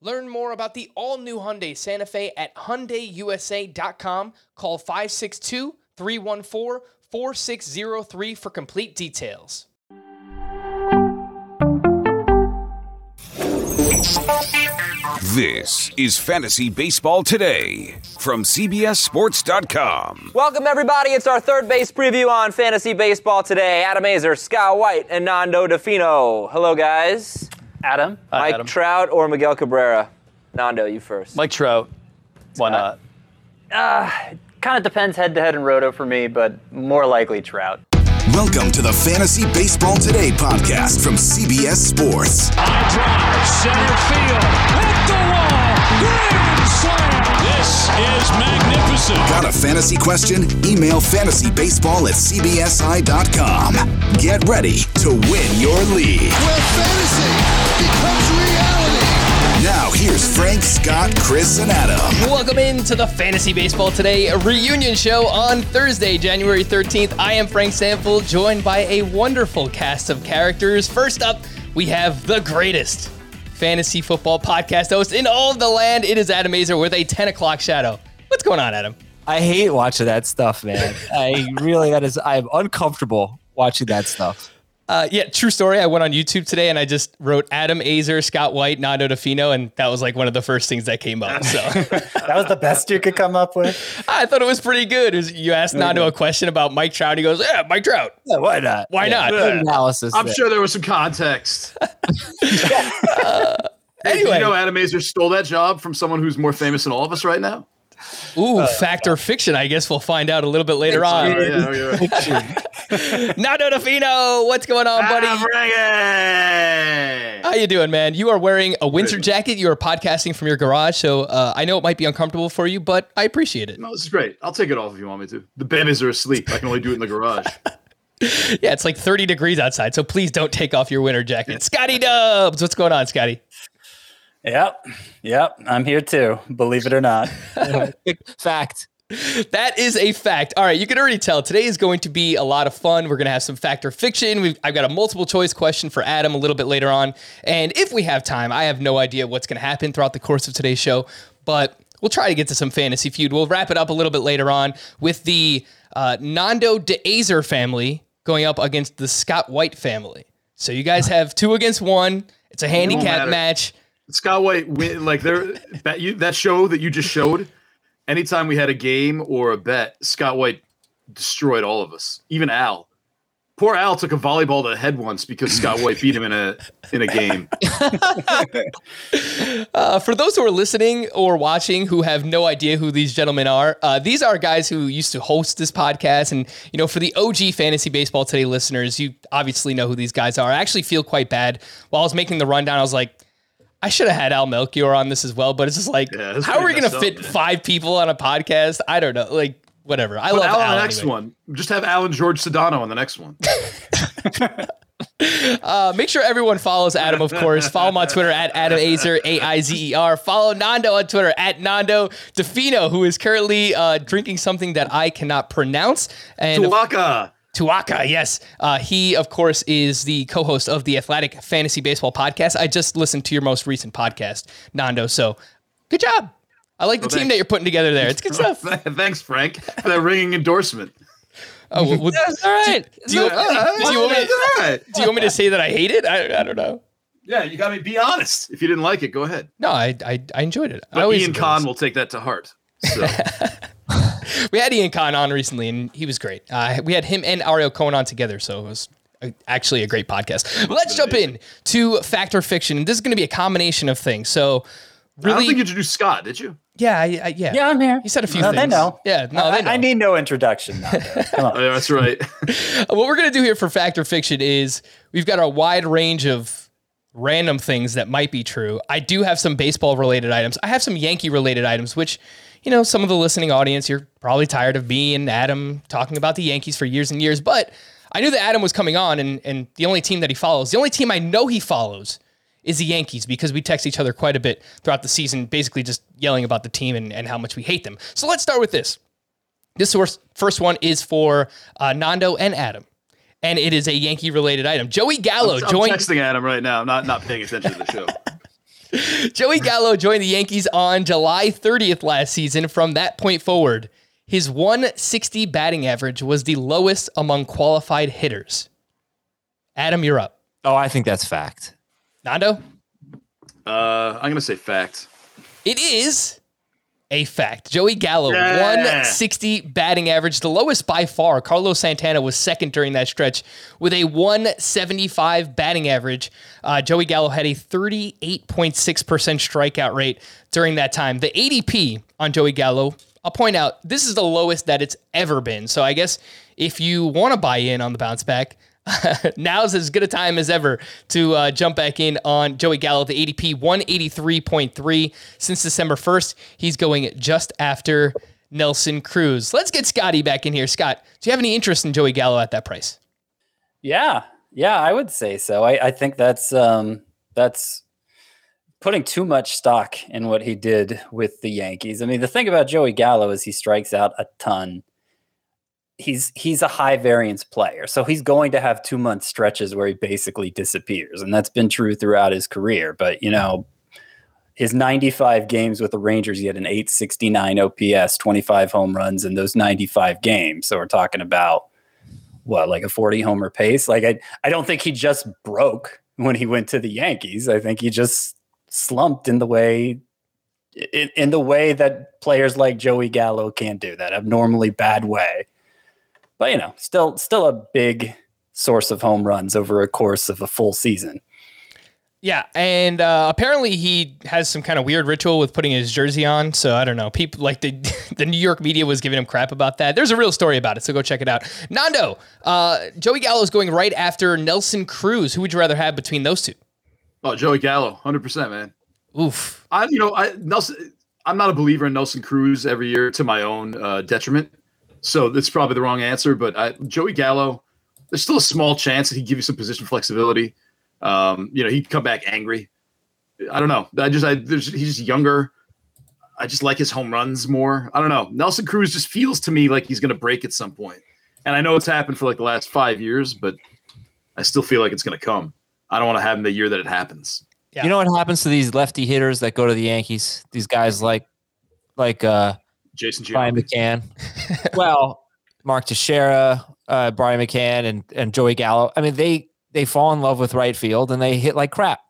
Learn more about the all-new Hyundai Santa Fe at hyundaiusa.com. Call 562-314-4603 for complete details. This is Fantasy Baseball Today from CBSSports.com. Welcome, everybody. It's our third base preview on Fantasy Baseball today. Adam Aizer, Scott White, and Nando Di Fino. Hello, guys. Adam. Mike Adam. Trout or Miguel Cabrera? Nando, you first. Mike Trout. Why uh, not? Uh, kind of depends head to head in Roto for me, but more likely Trout. Welcome to the Fantasy Baseball Today podcast from CBS Sports. High drive, center field, hit the wall, grand slam. This is magnificent. Got a fantasy question? Email fantasybaseball at cbsi.com. Get ready to win your league. where fantasy becomes reality. Now, here's Frank, Scott, Chris, and Adam. Welcome into the Fantasy Baseball Today reunion show on Thursday, January 13th. I am Frank Stampfl, joined by a wonderful cast of characters. First up, we have the greatest fantasy football podcast host in all of the land. It is Adam Aizer with a 10 o'clock shadow. What's going on, Adam? I hate watching that stuff, man. I really that is I'm uncomfortable watching that stuff. Uh, yeah, true story. I went on YouTube today and I just wrote Adam Aizer, Scott White, Nando Di Fino, and that was like one of the first things that came up. So That was the best you could come up with. I thought it was pretty good. It was- you asked Nando a question about Mike Trout. He goes, "Yeah, Mike Trout. Yeah, why not? Why Yeah, not?" good analysis. I'm there. sure there was some context. Anyway, you know Adam Aizer stole that job from someone who's more famous than all of us right now? Ooh, fact or fiction? I guess we'll find out a little bit later on. Nando Di Fino, what's going on, buddy? How you doing, man? You are wearing a winter jacket. You are podcasting from your garage, so uh, I know it might be uncomfortable for you, but I appreciate it. No, this is great. I'll take it off if you want me to. The babies are asleep. I can only do it in the garage. Yeah, it's like 30 degrees outside, so please don't take off your winter jacket. Scotty Dubs, what's going on, Scotty? Yep. Yep. I'm here too, believe it or not. fact. That is a fact. All right, you can already tell today is going to be a lot of fun. We're going to have some fact or fiction. We've, I've got a multiple choice question for Adam a little bit later on. And if we have time, I have no idea what's going to happen throughout the course of today's show, but we'll try to get to some fantasy feud. We'll wrap it up a little bit later on with the uh, Nando DeAzer family going up against the Scott White family. So you guys have two against one. It's a handicap match. Scott White, win, like there, that you that show that you just showed. Anytime we had a game or a bet, Scott White destroyed all of us. Even Al. Poor Al took a volleyball to the head once because Scott White beat him in a in a game. Uh, for those who are listening or watching who have no idea who these gentlemen are, uh, these are guys who used to host this podcast. And, you know, for the OG Fantasy Baseball Today listeners, you obviously know who these guys are. I actually feel quite bad. While I was making the rundown, I was like, I should have had Al Melchior on this as well, but it's just like, Yeah, how are we going to messed up, fit five people on a podcast? I don't know. Like, whatever. I Put love Al Al. on the next anyway. one. Just have Alan George Sedano on the next one. Uh, make sure everyone follows Adam, of course. Follow him on Twitter at Adam Aizer, A I Z E R. Follow Nando on Twitter at Nando Di Fino, who is currently uh, drinking something that I cannot pronounce. And Tuwaka. Tuaka, yes. Uh, he, of course, is the co host of the Athletic Fantasy Baseball podcast. I just listened to your most recent podcast, Nando. So good job. I like the Oh, team thanks. that you're putting together there. It's good stuff. Thanks, Frank, for that ringing endorsement. Oh, well, well, That's all right. do, you, do, you want me, All right. do you want me to say that I hate it? I, I don't know. Yeah, you got me. Be honest. If you didn't like it, go ahead. No, I, I, I enjoyed it. I But always Ian enjoy Kahn will take that to heart. So We had Ian Kahn on recently, and he was great. Uh, we had him and Ariel Cohen on together, so it was uh, actually a great podcast. Let's jump in to fact or fiction. And this is going to be a combination of things. So, I don't really, think you introduced Scott, did you? Yeah, I, I, yeah. Yeah, I'm here. He said a few No, things. they know. Yeah, no, I, they know. I need no introduction. Nando. Come on. Yeah, that's right. what we're going to do here for fact or fiction is we've got a wide range of random things that might be true. I do have some baseball related items. I have some Yankee related items, which, you know, some of the listening audience, you're probably tired of me and Adam talking about the Yankees for years and years. But I knew that Adam was coming on, and, and the only team that he follows, the only team I know he follows is the Yankees because we text each other quite a bit throughout the season, basically just yelling about the team and, and how much we hate them. So let's start with this. This first one is for uh, Nando and Adam, and it is a Yankee related item. Joey Gallo I'm, I'm joined texting Adam right now. I'm not not paying attention to the show. Joey Gallo joined the Yankees on July 30th last season. From that point forward, his 160 batting average was the lowest among qualified hitters. Adam, you're up. Oh, I think that's fact. Nando, Uh, I'm gonna say fact. it is a fact. Joey Gallo, Yeah. 160 batting average, the lowest by far. Carlos Santana was second during that stretch with a 175 batting average. Uh, Joey Gallo had a 38.6% strikeout rate during that time. The ADP on Joey Gallo, I'll point out, this is the lowest that it's ever been. So I guess if you want to buy in on the bounce back, now's as good a time as ever to uh, jump back in on Joey Gallo, the ADP 183.3 since December 1st. He's going just after Nelson Cruz. Let's get Scotty back in here. Scott, do you have any interest in Joey Gallo at that price? Yeah, yeah, I would say so. I, I think that's um, that's putting too much stock in what he did with the Yankees. I mean, the thing about Joey Gallo is he strikes out a ton. He's he's a high variance player, so he's going to have two month stretches where he basically disappears, and that's been true throughout his career. But you know, his 95 games with the Rangers, he had an 869 OPS, 25 home runs in those 95 games. So we're talking about what, like a 40 homer pace? Like I, I don't think he just broke when he went to the Yankees. I think he just slumped in the way in, in the way that players like Joey Gallo can't do that abnormally bad way. But you know, still still a big source of home runs over a course of a full season. Yeah, and uh, apparently he has some kind of weird ritual with putting his jersey on. So I don't know. People like the the New York media was giving him crap about that. There's a real story about it, so go check it out. Nando, uh, Joey Gallo is going right after Nelson Cruz. Who would you rather have between those two? Oh, Joey Gallo, hundred percent, man. Oof. I, you know, I Nelson. I'm not a believer in Nelson Cruz every year to my own uh, detriment. So that's probably the wrong answer. But I, Joey Gallo, there's still a small chance that he'd give you some position flexibility. Um, you know, he'd come back angry. I don't know. I just, I, there's, he's just younger. I just like his home runs more. I don't know. Nelson Cruz just feels to me like he's going to break at some point. And I know it's happened for like the last five years, but I still feel like it's going to come. I don't want to have him the year that it happens. Yeah. You know what happens to these lefty hitters that go to the Yankees? These guys like like uh Jason Brian Giambi. McCann. well, Mark Teixeira, uh, Brian McCann, and and Joey Gallo. I mean, they they fall in love with right field and they hit like crap.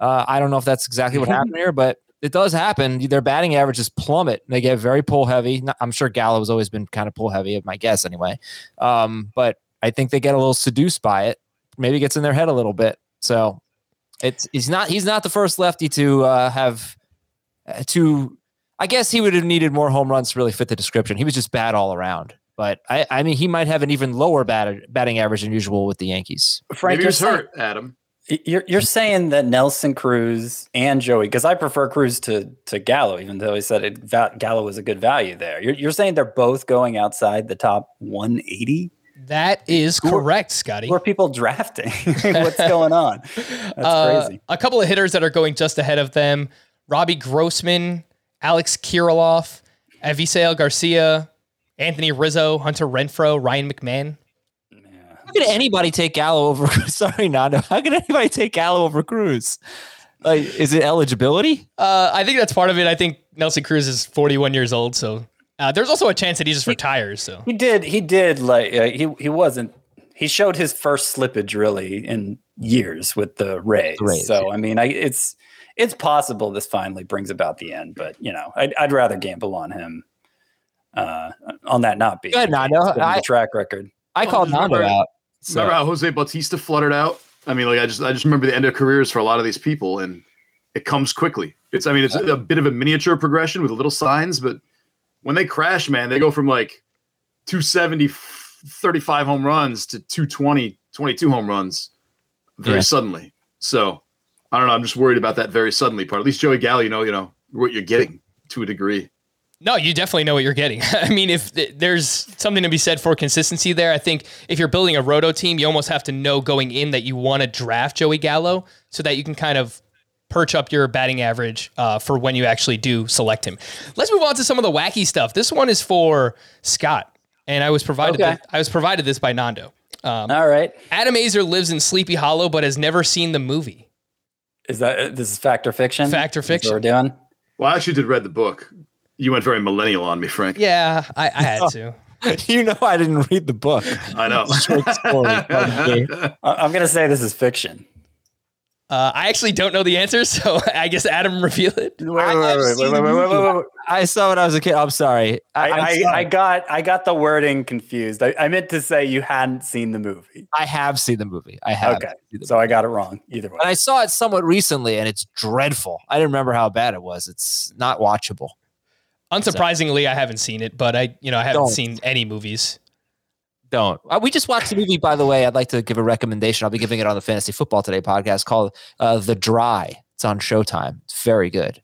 Uh, I don't know if that's exactly what happened here, but it does happen. Their batting averages plummet. And they get very pull heavy. I'm sure Gallo has always been kind of pull heavy, of my guess anyway. Um, but I think they get a little seduced by it. Maybe it gets in their head a little bit. So it's he's not he's not the first lefty to uh, have uh, to. I guess he would have needed more home runs to really fit the description. He was just bad all around. But I, I mean, he might have an even lower bat, batting average than usual with the Yankees. Frank, Maybe you're saying, hurt, Adam. you're, you're saying that Nelson Cruz and Joey, because I prefer Cruz to to Gallo, even though he said it, Va- Gallo was a good value there. You're, you're saying they're both going outside the top 180? That is Who are- correct, Scotty. Who are people drafting? What's going on? That's Uh, crazy. A couple of hitters that are going just ahead of them: Robbie Grossman, Alex Kirilloff, Avisail Garcia, Anthony Rizzo, Hunter Renfroe, Ryan McMahon. How could anybody take Gallo over? Sorry, Nando. How could anybody take Gallo over Cruz? Like, is it eligibility? Uh, I think that's part of it. I think Nelson Cruz is 41 years old, so uh, there's also a chance that he just retires. So He did. He did. Like uh, he he wasn't. He showed his first slippage really in years with the Rays. The Rays, so I mean, I, it's it's possible this finally brings about the end. But you know, I'd, I'd rather gamble on him. Uh, on that not being Go ahead, Nando. I- the track record. I Well, called Nando remember- out. So. Remember how Jose Bautista fluttered out? I mean, like I just I just remember the end of careers for a lot of these people, and it comes quickly. It's I mean it's a bit of a miniature progression with little signs, but when they crash, man, they go from like 270 35 home runs to 220 22 home runs very Yeah. suddenly. So I don't know. I'm just worried about that very suddenly part. At least Joey Gallo, you know, you know what you're getting to a degree. No, you definitely know what you're getting. I mean, if there's something to be said for consistency there, I think if you're building a roto team, you almost have to know going in that you want to draft Joey Gallo so that you can kind of perch up your batting average uh, for when you actually do select him. Let's move on to some of the wacky stuff. This one is for Scott, and I was provided Okay. thi- I was provided this by Nando. Um, All right. Adam Aizer lives in Sleepy Hollow, but has never seen the movie. Is that this is fact or fiction? Fact or Is that what fiction. we're doing. Well, I actually did read the book. You went very millennial on me, Frank. Yeah, I, I had oh. to. you know, I didn't read the book. I know. Short story. I'm gonna say this is fiction. Uh, I actually don't know the answer, so I guess Adam reveal it. Wait, wait, wait, I saw when I was a kid. I'm sorry. I, I. I got I got the wording confused. I, I, meant to say you hadn't seen the movie. I have seen the movie. I have. Okay, so movie. I got it wrong either way. And I saw it somewhat recently, and it's dreadful. I didn't remember how bad it was. It's not watchable. Unsurprisingly, so. I haven't seen it, but I you know I haven't don't. seen any movies. Don't. Uh, we just watched the movie, by the way. I'd like to give a recommendation. I'll be giving it on the Fantasy Football Today podcast called uh, The Dry. It's on Showtime. It's very good.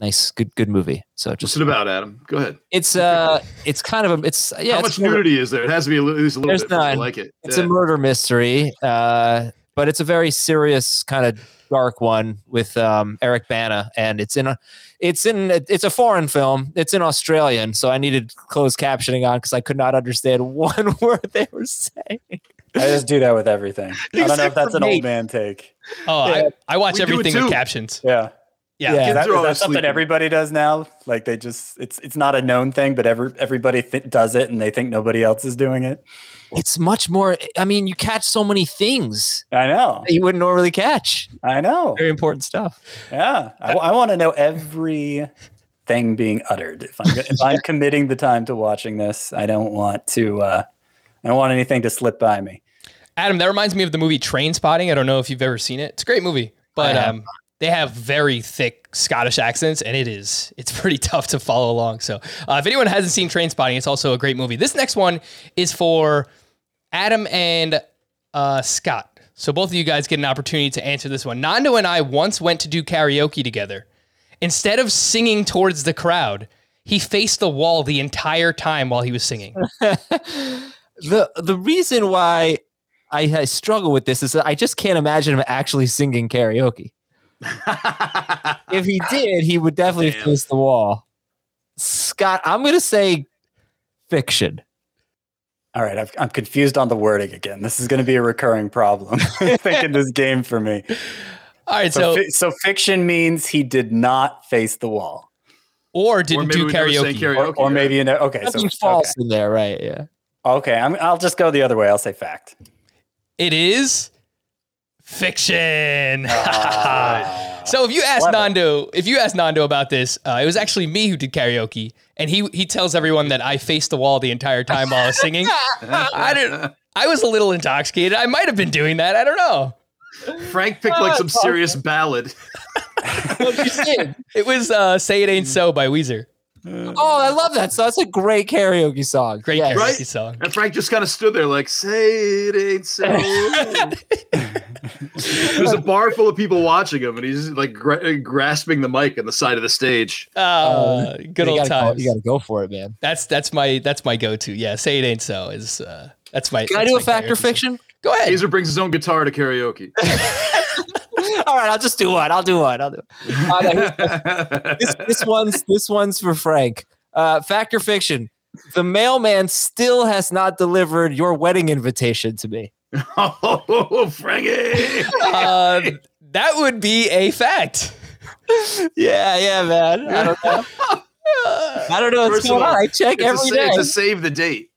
Nice, good, good movie. So What's just it about, Adam? Go ahead. it's uh, it's kind of a it's yeah. How it's much kind of nudity is there? It has to be at least a little There's bit. for me to none. like it. It's Yeah. a murder mystery, uh, but it's a very serious kind of dark one with um, Eric Bana, and it's in a, it's in it's a foreign film. It's in Australian, so I needed closed captioning on because I could not understand one word they were saying. I just do that with everything. I don't know if that's an me. old man take. Oh, Yeah. I, I watch We everything with captions. Yeah. Yeah. Yeah. Is that, Kids are is always that something everybody does now? Like they just it's it's not a known thing, but every everybody th- does it, and they think nobody else is doing it. It's much more. I mean, you catch so many things I know. that you wouldn't normally catch. I know. Very important stuff. Yeah. I, want to know every thing being uttered. If I'm if I'm committing the time to watching this, I don't want to. Uh, I don't want anything to slip by me. Adam, that reminds me of the movie Train Spotting. I don't know if you've ever seen it. It's a great movie, but um, they have very thick Scottish accents, and it is it's pretty tough to follow along. So, uh, if anyone hasn't seen Train Spotting, it's also a great movie. This next one is for Adam and uh, Scott. So both of you guys get an opportunity to answer this one. Nando and I once went to do karaoke together. Instead of singing towards the crowd, he faced the wall the entire time while he was singing. the The reason why I, I struggle with this is that I just can't imagine him actually singing karaoke. if he did, he would definitely Damn. face the wall. Scott, I'm going to say fiction. All right, I've, I'm confused on the wording again. This is going to be a recurring problem. I think in this game for me. All right, So, so fi- so fiction means he did not face the wall, or didn't maybe do we never sang karaoke. karaoke. or, or yeah. maybe in a, okay. So Something okay. false in there, right? Yeah. Okay, I'm, I'll just go the other way. I'll say fact. It is fiction. Ah. so if you ask Clever. Nando, if you ask Nando about this, uh, it was actually me who did karaoke, and he he tells everyone that I faced the wall the entire time while I was singing. I didn't. I was a little intoxicated. I might have been doing that. I don't know. Frank picked like some serious ballad. What'd you sing? It was uh, "Say It Ain't So" by Weezer. oh, I love that song. That's a great karaoke song. Great Yes. karaoke Right? song. And Frank just kind of stood there like, say it ain't so. There's a bar full of people watching him, and he's like gra- grasping the mic on the side of the stage. Uh, good you old gotta go- times. you got to go for it, man. That's that's my that's my go to. Yeah, "Say It Ain't So" is uh, that's my. Can I do a my fact or karaoke song. fiction? Go ahead. Hazer brings his own guitar to karaoke. All right, I'll just do one. I'll do one. I'll do. Uh, no, this, this one's this one's for Frank. Uh, fact or fiction? The mailman still has not delivered your wedding invitation to me. oh, Frankie! uh, that would be a fact. Yeah, yeah, man. I don't know. I don't know what's First going all, on. I check It's, a, day. it's a save the date.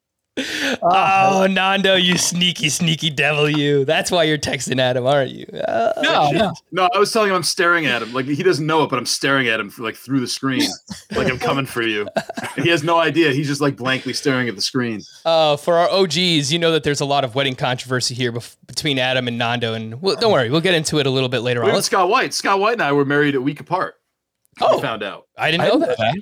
Oh, Nando, you sneaky, sneaky devil, you. That's why you're texting at him, aren't you? Oh, No, no. No, I was telling him I'm staring at him. Like he doesn't know it, but I'm staring at him like through the screen, like I'm coming for you. He has no idea. He's just like blankly staring at the screen. Uh, for our OGs, you know that there's a lot of wedding controversy here bef- between Adam and Nando, and well, don't worry, we'll get into it a little bit later on. Look at Scott White. Scott White and I were married a week apart. Oh. we found out. I didn't know that.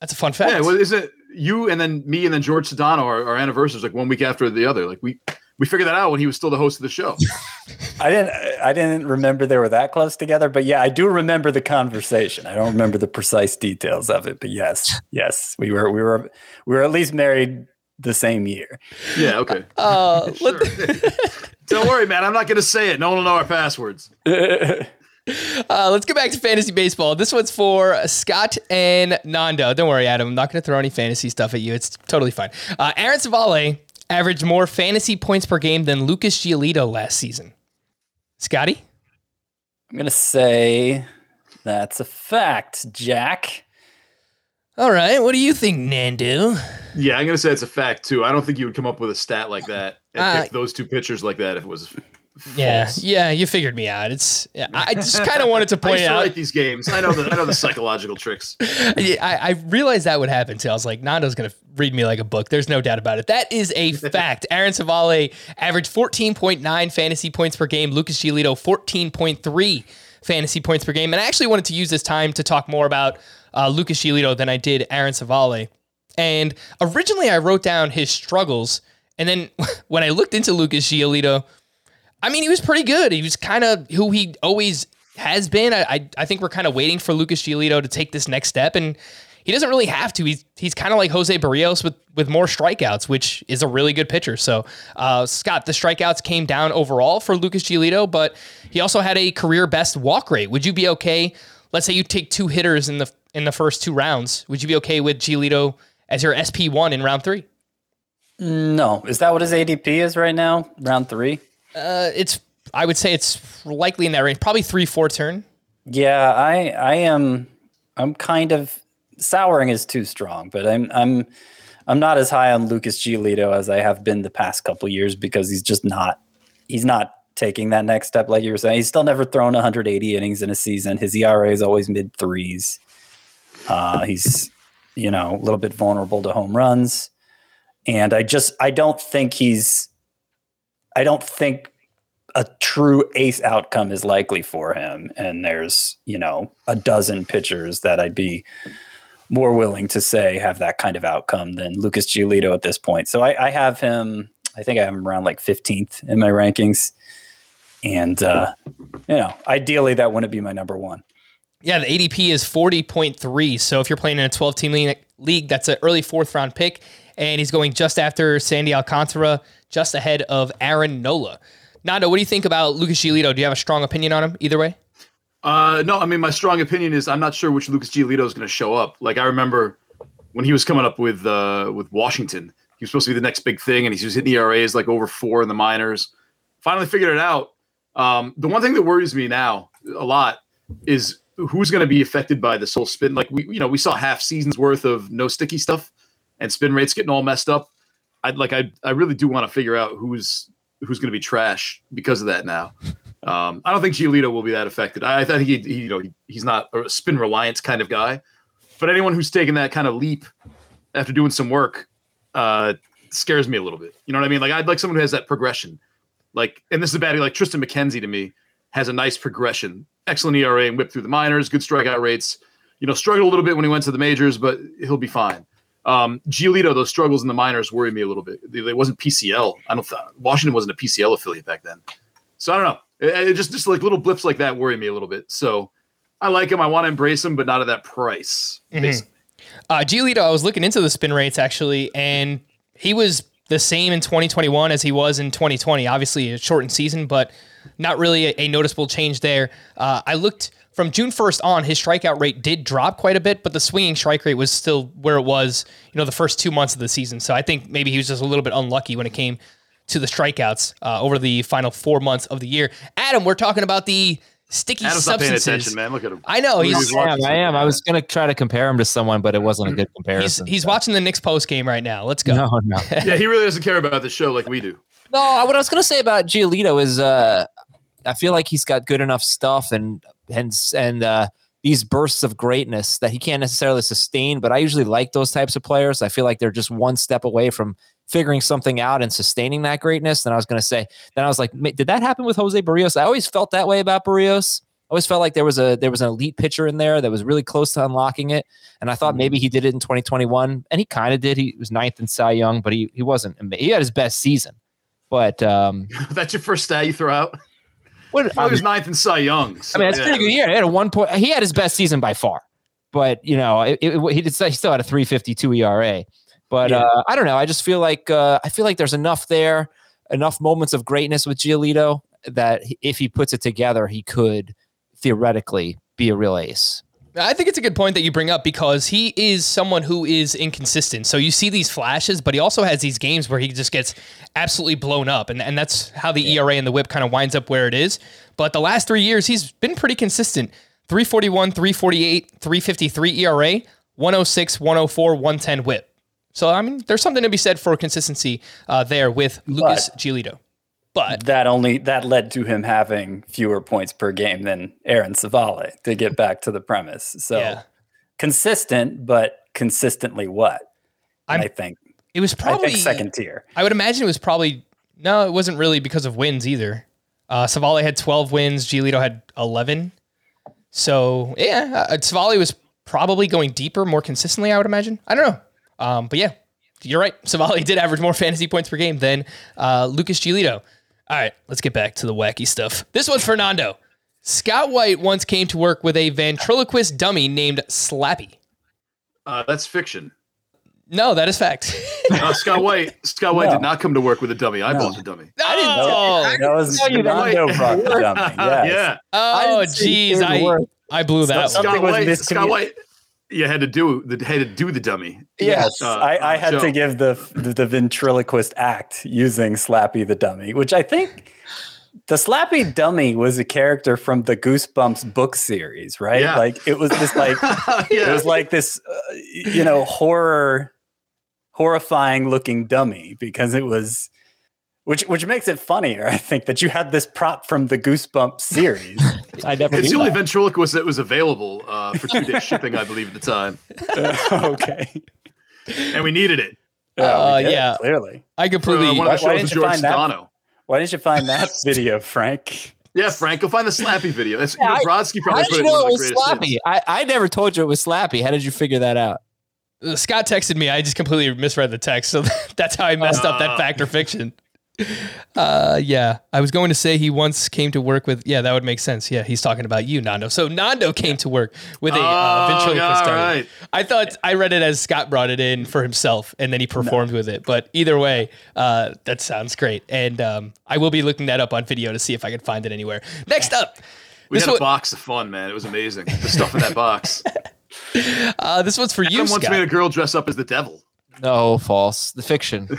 That's a fun fact. Yeah, well, isn't it you and then me and then George Sedano? Our, our anniversaries like one week after the other. Like we we figured that out when he was still the host of the show. I didn't. I didn't remember they were that close together, but yeah, I do remember the conversation. I don't remember the precise details of it, but yes, yes, we were. We were. We were at least married the same year. Yeah, okay. Uh, Sure. Don't worry, man. I'm not going to say it. No one will know our passwords. Uh, let's get back to fantasy baseball. This one's for Scott and Nando. Don't worry, Adam. I'm not going to throw any fantasy stuff at you. It's totally fine. Uh, Aaron Civale averaged more fantasy points per game than Lucas Giolito last season. Scotty? I'm gonna say that's a fact, Jack. All right. What do you think, Nando? Yeah, I'm going to say it's a fact too. I don't think you would come up with a stat like that and Uh, pick those two pitchers like that if it was. Yeah, false. yeah, you figured me out. It's yeah, I just kind of wanted to I point to out. write these games. I know the I know the psychological tricks. Yeah, I, I realized that would happen too. I was like, Nando's gonna read me like a book. There's no doubt about it. That is a fact. Aaron Civale averaged 14.9 fantasy points per game. Lucas Giolito 14.3 fantasy points per game. And I actually wanted to use this time to talk more about uh, Lucas Giolito than I did Aaron Civale. And originally, I wrote down his struggles, and then when I looked into Lucas Giolito, I mean, he was pretty good. He was kind of who he always has been. I, I, I think we're kind of waiting for Lucas Giolito to take this next step, and he doesn't really have to. He's he's kind of like Jose Berrios with with more strikeouts, which is a really good pitcher. So, uh, Scott, the strikeouts came down overall for Lucas Giolito, but he also had a career best walk rate. Would you be okay? Let's say you take two hitters in the in the first two rounds. Would you be okay with Giolito as your SP one in round three? No, is that what his ADP is right now? Round three. Uh, it's I would say it's likely in that range, probably three four turn. Yeah, I I am I'm kind of souring is too strong, but I'm I'm I'm not as high on Lucas Giolito as I have been the past couple years because he's just not he's not taking that next step like you were saying. He's still never thrown 180 innings in a season. His ERA is always mid threes. Uh, he's you know a little bit vulnerable to home runs, and I just I don't think he's I don't think a true ace outcome is likely for him. And there's, you know, a dozen pitchers that I'd be more willing to say have that kind of outcome than Lucas Giolito at this point. So I, I have him, I think I have him around like 15th in my rankings. And, uh, you know, ideally that wouldn't be my number one. Yeah, the ADP is 40.3. So if you're playing in a 12 team league, that's an early fourth round pick. And he's going just after Sandy Alcantara, just ahead of Aaron Nola. Nando, what do you think about Lucas Giolito? Do you have a strong opinion on him either way? Uh, no, I mean my strong opinion is I'm not sure which Lucas Giolito is going to show up. Like I remember when he was coming up with uh, with Washington, he was supposed to be the next big thing, and he was hitting ERAs like over four in the minors. Finally figured it out. Um, the one thing that worries me now a lot is who's going to be affected by this whole spin. Like we, you know, we saw half seasons worth of no sticky stuff and spin rates getting all messed up. I'd like I I really do want to figure out who's who's going to be trash because of that now. Um, I don't think Giolito will be that affected. I, I think he, he you know, he, he's not a spin reliance kind of guy, but anyone who's taken that kind of leap after doing some work uh, scares me a little bit. You know what I mean? Like I'd like someone who has that progression. Like, and this is a bad like Triston McKenzie to me has a nice progression, excellent ERA and whip through the minors, good strikeout rates. You know, struggled a little bit when he went to the majors, but he'll be fine. Um, Giolito, those struggles in the minors worry me a little bit. It wasn't PCL. I don't. Th- Washington wasn't a PCL affiliate back then, so I don't know. It, it just just like little blips like that worry me a little bit. So I like him. I want to embrace him, but not at that price. basically. Uh, Giolito, I was looking into the spin rates actually, and he was the same in 2021 as he was in 2020. Obviously, a shortened season, but not really a, a noticeable change there. Uh, I looked from June 1st on, his strikeout rate did drop quite a bit, but the swinging strike rate was still where it was, you know, the first two months of the season. So I think maybe he was just a little bit unlucky when it came to the strikeouts uh, over the final four months of the year. Adam, we're talking about the sticky Adam's not paying substances. attention, man. Look at him. I know Look at he's I am. watching I am. I was gonna try to compare him to someone, but it wasn't a good he's, comparison. he's so. watching the Knicks post game right now. Let's go. No, no. Yeah, he really doesn't care about the show like we do. No, what I was gonna say about Giolito is, uh, I feel like he's got good enough stuff and and and uh, these bursts of greatness that he can't necessarily sustain. But I usually like those types of players. I feel like they're just one step away from figuring something out and sustaining that greatness. And I was gonna say, then I was like, did that happen with Jose Berrios? I always felt that way about Berrios. I always felt like there was a there was an elite pitcher in there that was really close to unlocking it, and I thought maybe he did it in 2021, and he kind of did. He was ninth in Cy Young, but he he wasn't. He had his best season, but um, That's your first stat you throw out. What, Well, was ninth in Cy Young. so, I mean, it's a yeah. pretty good year. He had a one point. He had his best season by far, but you know, it, it, he did. He still had a three fifty two ERA. But Yeah. uh, I don't know. I just feel like uh, I feel like there's enough there, enough moments of greatness with Giolito that if he puts it together, he could theoretically be a real ace. I think it's a good point that you bring up because he is someone who is inconsistent. So you see these flashes, but he also has these games where he just gets absolutely blown up. And, and that's how the ERA and the whip kind of winds up where it is. But the last three years, he's been pretty consistent 341, 348, 353 ERA, 106, 104, 110 whip. So, I mean, there's something to be said for consistency uh, there with Lucas Giolito. But that only that led to him having fewer points per game than Aaron Civale to get back to the premise. So Yeah. consistent, but consistently what? I think it was probably second tier. I would imagine it was probably no, it wasn't really because of wins either. Uh, Civale had 12 wins, Giolito had 11. So yeah, uh, Civale was probably going deeper more consistently. I would imagine. I don't know, um, but yeah, you're right. Civale did average more fantasy points per game than uh, Lucas Giolito. All right, let's get back to the wacky stuff. This one's Fernando. Scott White once came to work with a ventriloquist dummy named Slappy. Uh, that's fiction. No, that is fact. Uh, Scott White. Scott White No. did not come to work with a dummy. I No. bought the dummy. oh, That was tell you that. Fernando brought the dummy. Yes. yeah. oh, didn't say geez, third I word. I blew that. Something one. Scott White. Scott White. You had to do the had to do the dummy. Yes, Uh, I, I had Joe. to give the, the the ventriloquist act using Slappy the dummy, which I think the Slappy dummy was a character from the Goosebumps book series, right? Yeah. Like it was this like it was like this, uh, you know, horror, horrifying looking dummy because it was, which which makes it funnier. I think that you had this prop from the Goosebumps series. I never it's the only ventriloquist that was available uh, for two day shipping, I believe, at the time, okay, and we needed it. Uh, we did, yeah. clearly. I For, completely. uh, one why- of the why shows didn't you George find that? Why didn't you find that video, Frank? Yeah, Frank, go find the Slappy video. That's Yeah, I- Brodsky How probably did put you it in know one it was Slappy? I, I never told you it was Slappy. How did you figure that out? Uh, Scott texted me. I just completely misread the text, so that's how I messed up that Ah. fact or fiction. Uh, yeah, I was going to say he once came to work with. Yeah, that would make sense. Yeah, he's talking about you, Nando. So Nando came to work with a uh, Oh, ventriloquist all dummy. right. I thought I read it as Scott brought it in for himself, and then he performed with it. But either way, uh, that sounds great, and um, I will be looking that up on video to see if I can find it anywhere. Next up, We had a one, box of fun, man. It was amazing. The stuff in that box. uh, this one's for you, Adam once Scott. made a girl dress up as the devil. No, false. The fiction.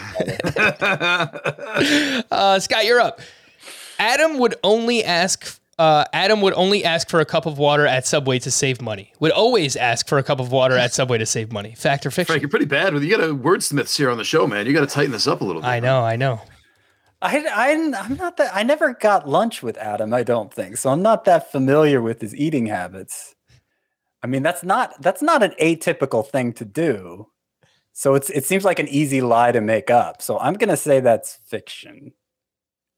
Uh, Scott, you're up. Adam would only ask. Uh, Adam would only ask for a cup of water at Subway to save money. Would always ask for a cup of water at Subway to save money. Fact or fiction? Frank, you're pretty bad with you got a wordsmiths here on the show, man. You got to tighten this up a little bit. I know, I know. I, I I'm not that I never got lunch with Adam. I don't think so. I'm not that familiar with his eating habits. I mean, that's not that's not an atypical thing to do. So it's it seems like an easy lie to make up. So I'm gonna say that's fiction.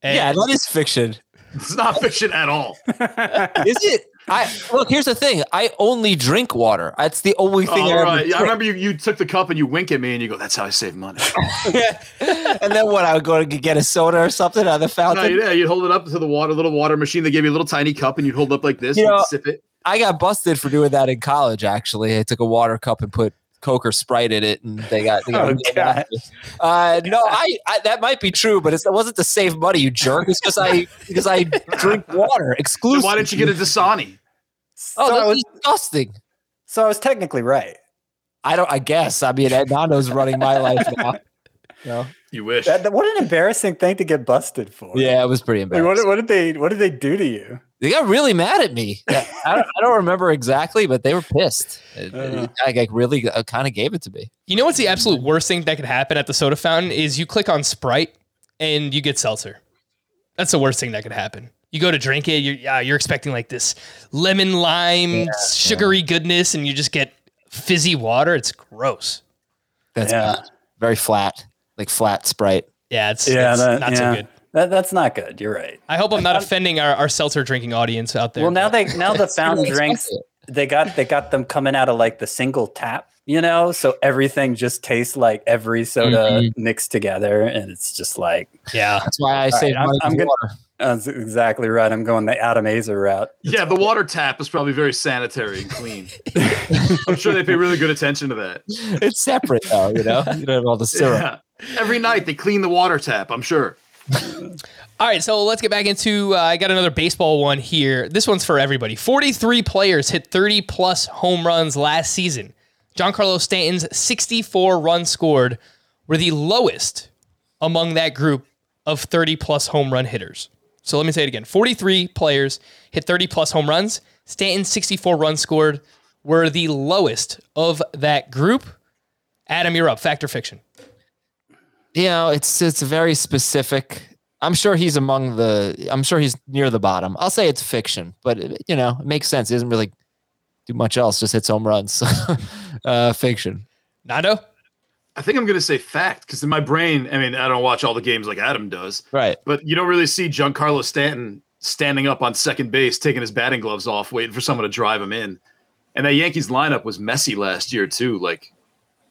And yeah, that is fiction. It's not fiction at all. Is it? I look. Here's the thing. I only drink water. That's the only thing. All I right. Yeah, I remember you, you took the cup and you wink at me and you go, "That's how I save money." and then what? I would go to get a soda or something out of the no, fountain. yeah, you'd hold it up to the water, little water machine. They gave you a little tiny cup and you'd hold it up like this You and know, sip it. I got busted for doing that in college. Actually, I took a water cup and put Coke or Sprite in it, and they got. They got Oh, God. Uh, no, I, I that might be true, but it's, it wasn't to save money, you jerk. It's because I because I drink water So exclusively. why didn't you get a Dasani? Oh, so, I was, disgusting. so I was technically right. I don't. I guess. I mean, Ed Nando's running my life now. You know? You wish. That, that- what an embarrassing thing to get busted for. Yeah, it was pretty Like, what, embarrassing. what did they What did they do to you? They got really mad at me. I don't, I don't remember exactly, but they were pissed. Uh. I like really uh, kind of gave it to me. You know what's the absolute worst thing that could happen at the soda fountain is you click on Sprite and you get seltzer. That's the worst thing that could happen. You go to drink it, you're, yeah, you're expecting like this lemon lime sugary goodness, and you just get fizzy water. It's gross. That's Yeah. bad. very flat, like flat Sprite. Yeah, it's, Yeah, it's that- not yeah. so good. That, that's not good. You're right. I hope I'm not offending our, our seltzer drinking audience out there. Well, now they now the fountain really drinks expensive. they got they got them coming out of like the single tap, you know, so everything just tastes like every soda Mhm. mixed together, and it's just like yeah. That's why I say right, I'm- money I'm is gonna- that's exactly right. I'm going the Adam Aizer route. Yeah, the water tap is probably very sanitary and clean. I'm sure they pay really good attention to that. It's separate though, you know. You don't have all the syrup. Every night they clean the water tap, I'm sure. All right, so let's get back into. Uh, I got another baseball one here. This one's for everybody. 43 players hit 30 plus home runs last season. Giancarlo Stanton's 64 runs scored were the lowest among that group of 30 plus home run hitters. So let me say it again 43 players hit 30 plus home runs. Stanton's 64 runs scored were the lowest of that group. Adam, you're up. Fact or fiction? You know, it's it's very specific. I'm sure he's among the. I'm sure he's near the bottom. I'll say it's fiction, but it, you know, it makes sense. He doesn't really do much else. Just hits home runs. uh, fiction. Nando? I think I'm going to say fact because in my brain, I mean, I don't watch all the games like Adam does, Right. but you don't really see Giancarlo Stanton standing up on second base, taking his batting gloves off, waiting for someone to drive him in. And that Yankees lineup was messy last year, too. Like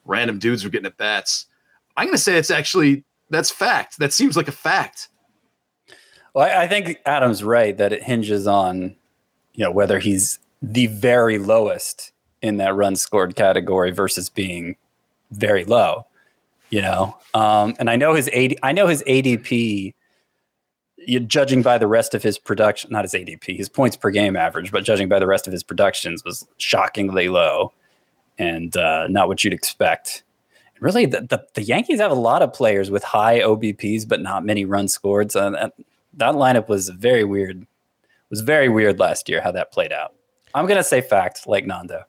random dudes were getting at bats. I'm going to say it's actually, that's fact. That seems like a fact. Well, I, I think Adam's right that it hinges on, you know, whether he's the very lowest in that run scored category versus being very low. You know, um, and I know his AD, I know his ADP. Judging by the rest of his production, not his ADP, his points per game average, but judging by the rest of his productions, was shockingly low, and uh, not what you'd expect. Really, the, the, the Yankees have a lot of players with high OBPs, but not many runs scored. So that, that lineup was very weird. Was very weird last year how that played out. I'm gonna say fact, like Nando.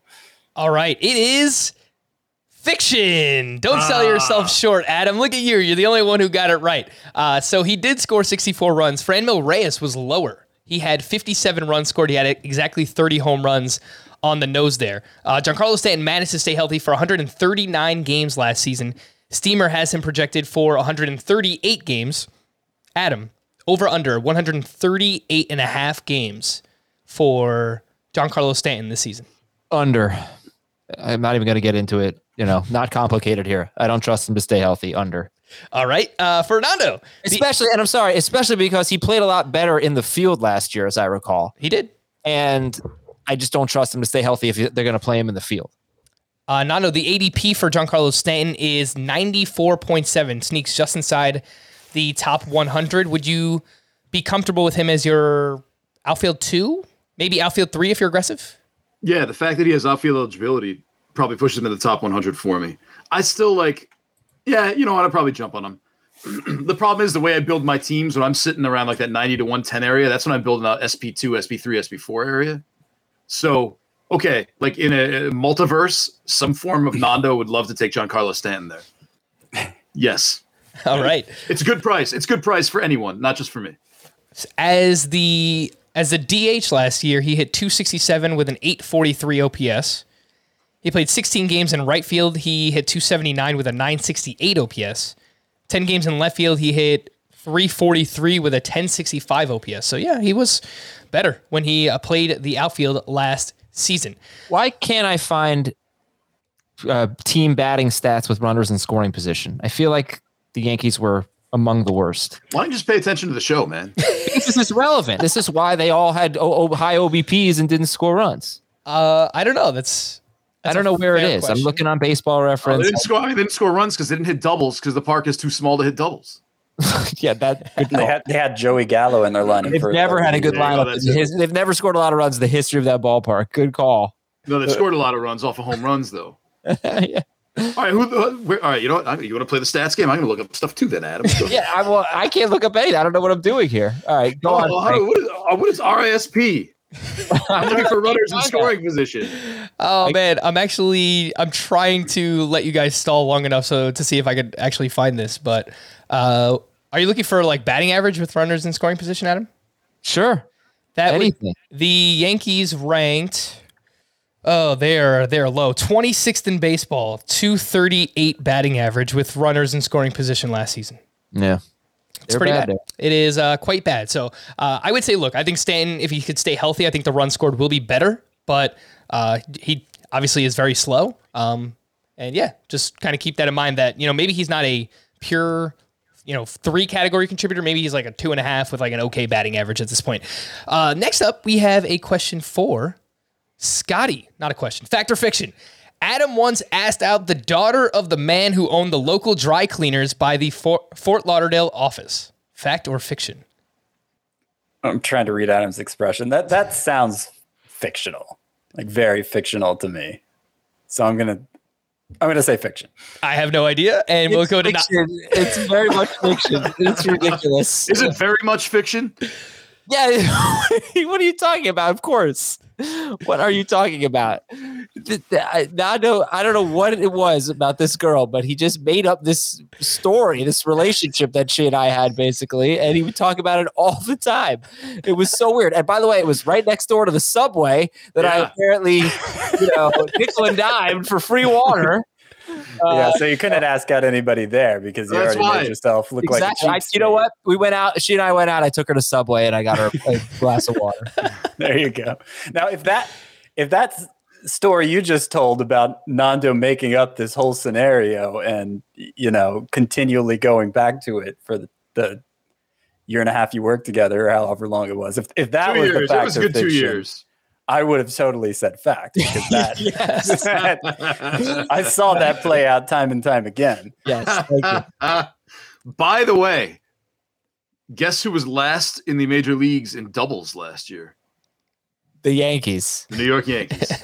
All right, it is fiction. Don't sell yourself short, Adam. Look at you. You're the only one who got it right. Uh, so he did score 64 runs. Franmil Reyes was lower. He had 57 runs scored. He had exactly 30 home runs on the nose there. Uh, Giancarlo Stanton managed to stay healthy for 139 games last season. Steamer has him projected for 138 games. Adam, over under 138 and a half games for Giancarlo Stanton this season. Under. I'm not even going to get into it. You know, not complicated here. I don't trust him to stay healthy. Under. All right, uh, Fernando. the- Especially, and I'm sorry, especially because he played a lot better in the field last year, as I recall. he did. And I just don't trust him to stay healthy if they're going to play him in the field. Uh, Nando, the ADP for Giancarlo Stanton is 94.7, sneaks just inside the top 100. Would you be comfortable with him as your outfield two? Maybe outfield three if you're aggressive? Yeah, the fact that he has outfield eligibility probably pushes him to the top 100 for me. I still like, yeah, you know what? I'd probably jump on him. the problem is the way I build my teams when I'm sitting around like that 90 to 110 area, that's when I'm building out SP2, SP3, SP4 area. So, okay, like in a, a multiverse, some form of Nando would love to take Giancarlo Stanton there. Yes. All right. It's a good price. It's a good price for anyone, not just for me. As the as the DH last year, he hit 267 with an 843 OPS. He played 16 games in right field. He hit 279 with a 968 OPS. 10 games in left field. He hit 343 with a 1065 OPS. So yeah, he was better when he uh, played the outfield last season. Why can't I find uh, team batting stats with runners in scoring position? I feel like the Yankees were among the worst. Why don't you just pay attention to the show, man? this is relevant. This is why they all had o- o- high OBPs and didn't score runs. Uh, I don't know. That's, I don't know where it is. question. I'm looking on Baseball Oh, they Reference. didn't score. I they didn't score runs because they didn't hit doubles because the park is too small to hit doubles. yeah, that They had they had Joey Gallo in their lineup. They've for never had a good There lineup. that's his- they've never scored a lot of runs in the history of that ballpark. Good call. No, they scored a lot of runs off of home runs, though. yeah. All right, who? Where, all right, you know what? You want to play the stats game? I'm going to look up stuff too. Then Adam. Go. Yeah, I well, I can't look up anything. I don't know what I'm doing here. All right, go Oh, on. how- what, is, uh, what is RISP? I'm looking for runners in scoring position. Oh man, I'm actually I'm trying to let you guys stall long enough so to see if I could actually find this. But uh, are you looking for like batting average with runners in scoring position, Adam? Sure. That Anything. the Yankees ranked. Oh, they're they're low. 26th in baseball, 238 batting average with runners in scoring position last season. Yeah. It's pretty bad. It is uh, quite bad. So uh, I would say, look, I think Stanton, if he could stay healthy, I think the run scored will be better. But uh, he obviously is very slow. Um, and yeah, just kind of keep that in mind that you know maybe he's not a pure you know three category contributor. Maybe he's like a two and a half with like an okay batting average at this point. Uh, next up, we have a question for Scotty. Not a question. Fact or fiction? Adam once asked out the daughter of the man who owned the local dry cleaners by the Fort, Fort Lauderdale office. Fact or fiction? I'm trying to read Adam's expression. That that sounds fictional, like very fictional to me. So I'm gonna I'm gonna say fiction. I have no idea, and we'll It's go to not. It's very much fiction. It's ridiculous. Is it very much fiction? Yeah. what are you talking about? Of course. What are you talking about? Th- th- I, now I know I don't know what it was about this girl, but he just made up this story, this relationship that she and I had, basically, and he would talk about it all the time. It was so weird. And by the way, it was right next door to the subway that I apparently, you know, nickel and dimed for free water. yeah, so uh, you couldn't uh, ask out anybody there because you That's already why. made yourself look Exactly. Like a you know what? We went out. She and I went out. I took her to Subway and I got her a glass of water. There you go. Now, if that if that story you just told about Nando making up this whole scenario and you know continually going back to it for the, the year and a half you worked together, or however long it was, if if that two was years. the It fact was of good two years. I would have totally said fact because that, Yes. that- I saw that play out time and time again. Yes. Thank you. By the way, guess who was last in the major leagues in doubles last year? The Yankees. The New York Yankees.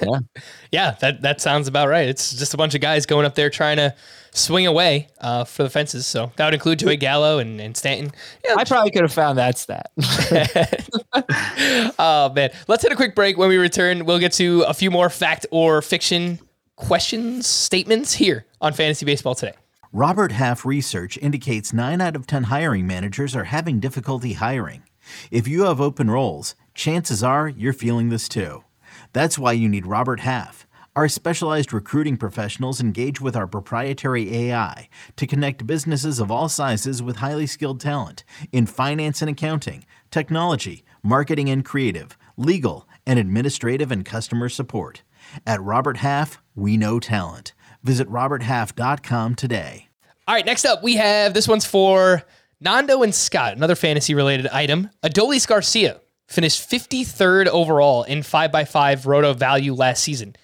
Yeah, that that sounds about right. It's just a bunch of guys going up there trying to swing away uh, for the fences. So that would include Joey Gallo and, and Stanton. Yeah, I probably could have found that stat. oh man, let's hit a quick break. When we return, we'll get to a few more fact or fiction questions, statements here on Fantasy Baseball today. Robert Half research indicates 9 out of 10 hiring managers are having difficulty hiring. If you have open roles, chances are you're feeling this too. That's why you need Robert Half. Our specialized recruiting professionals engage with our proprietary AI to connect businesses of all sizes with highly skilled talent in finance and accounting, technology, marketing and creative, legal, and administrative and customer support. At Robert Half, we know talent. Visit RobertHalf.com today. All right, next up we have this one's for Nando and Scott, another fantasy related item. Adolis Garcia finished 53rd overall in 5x5 roto value last season,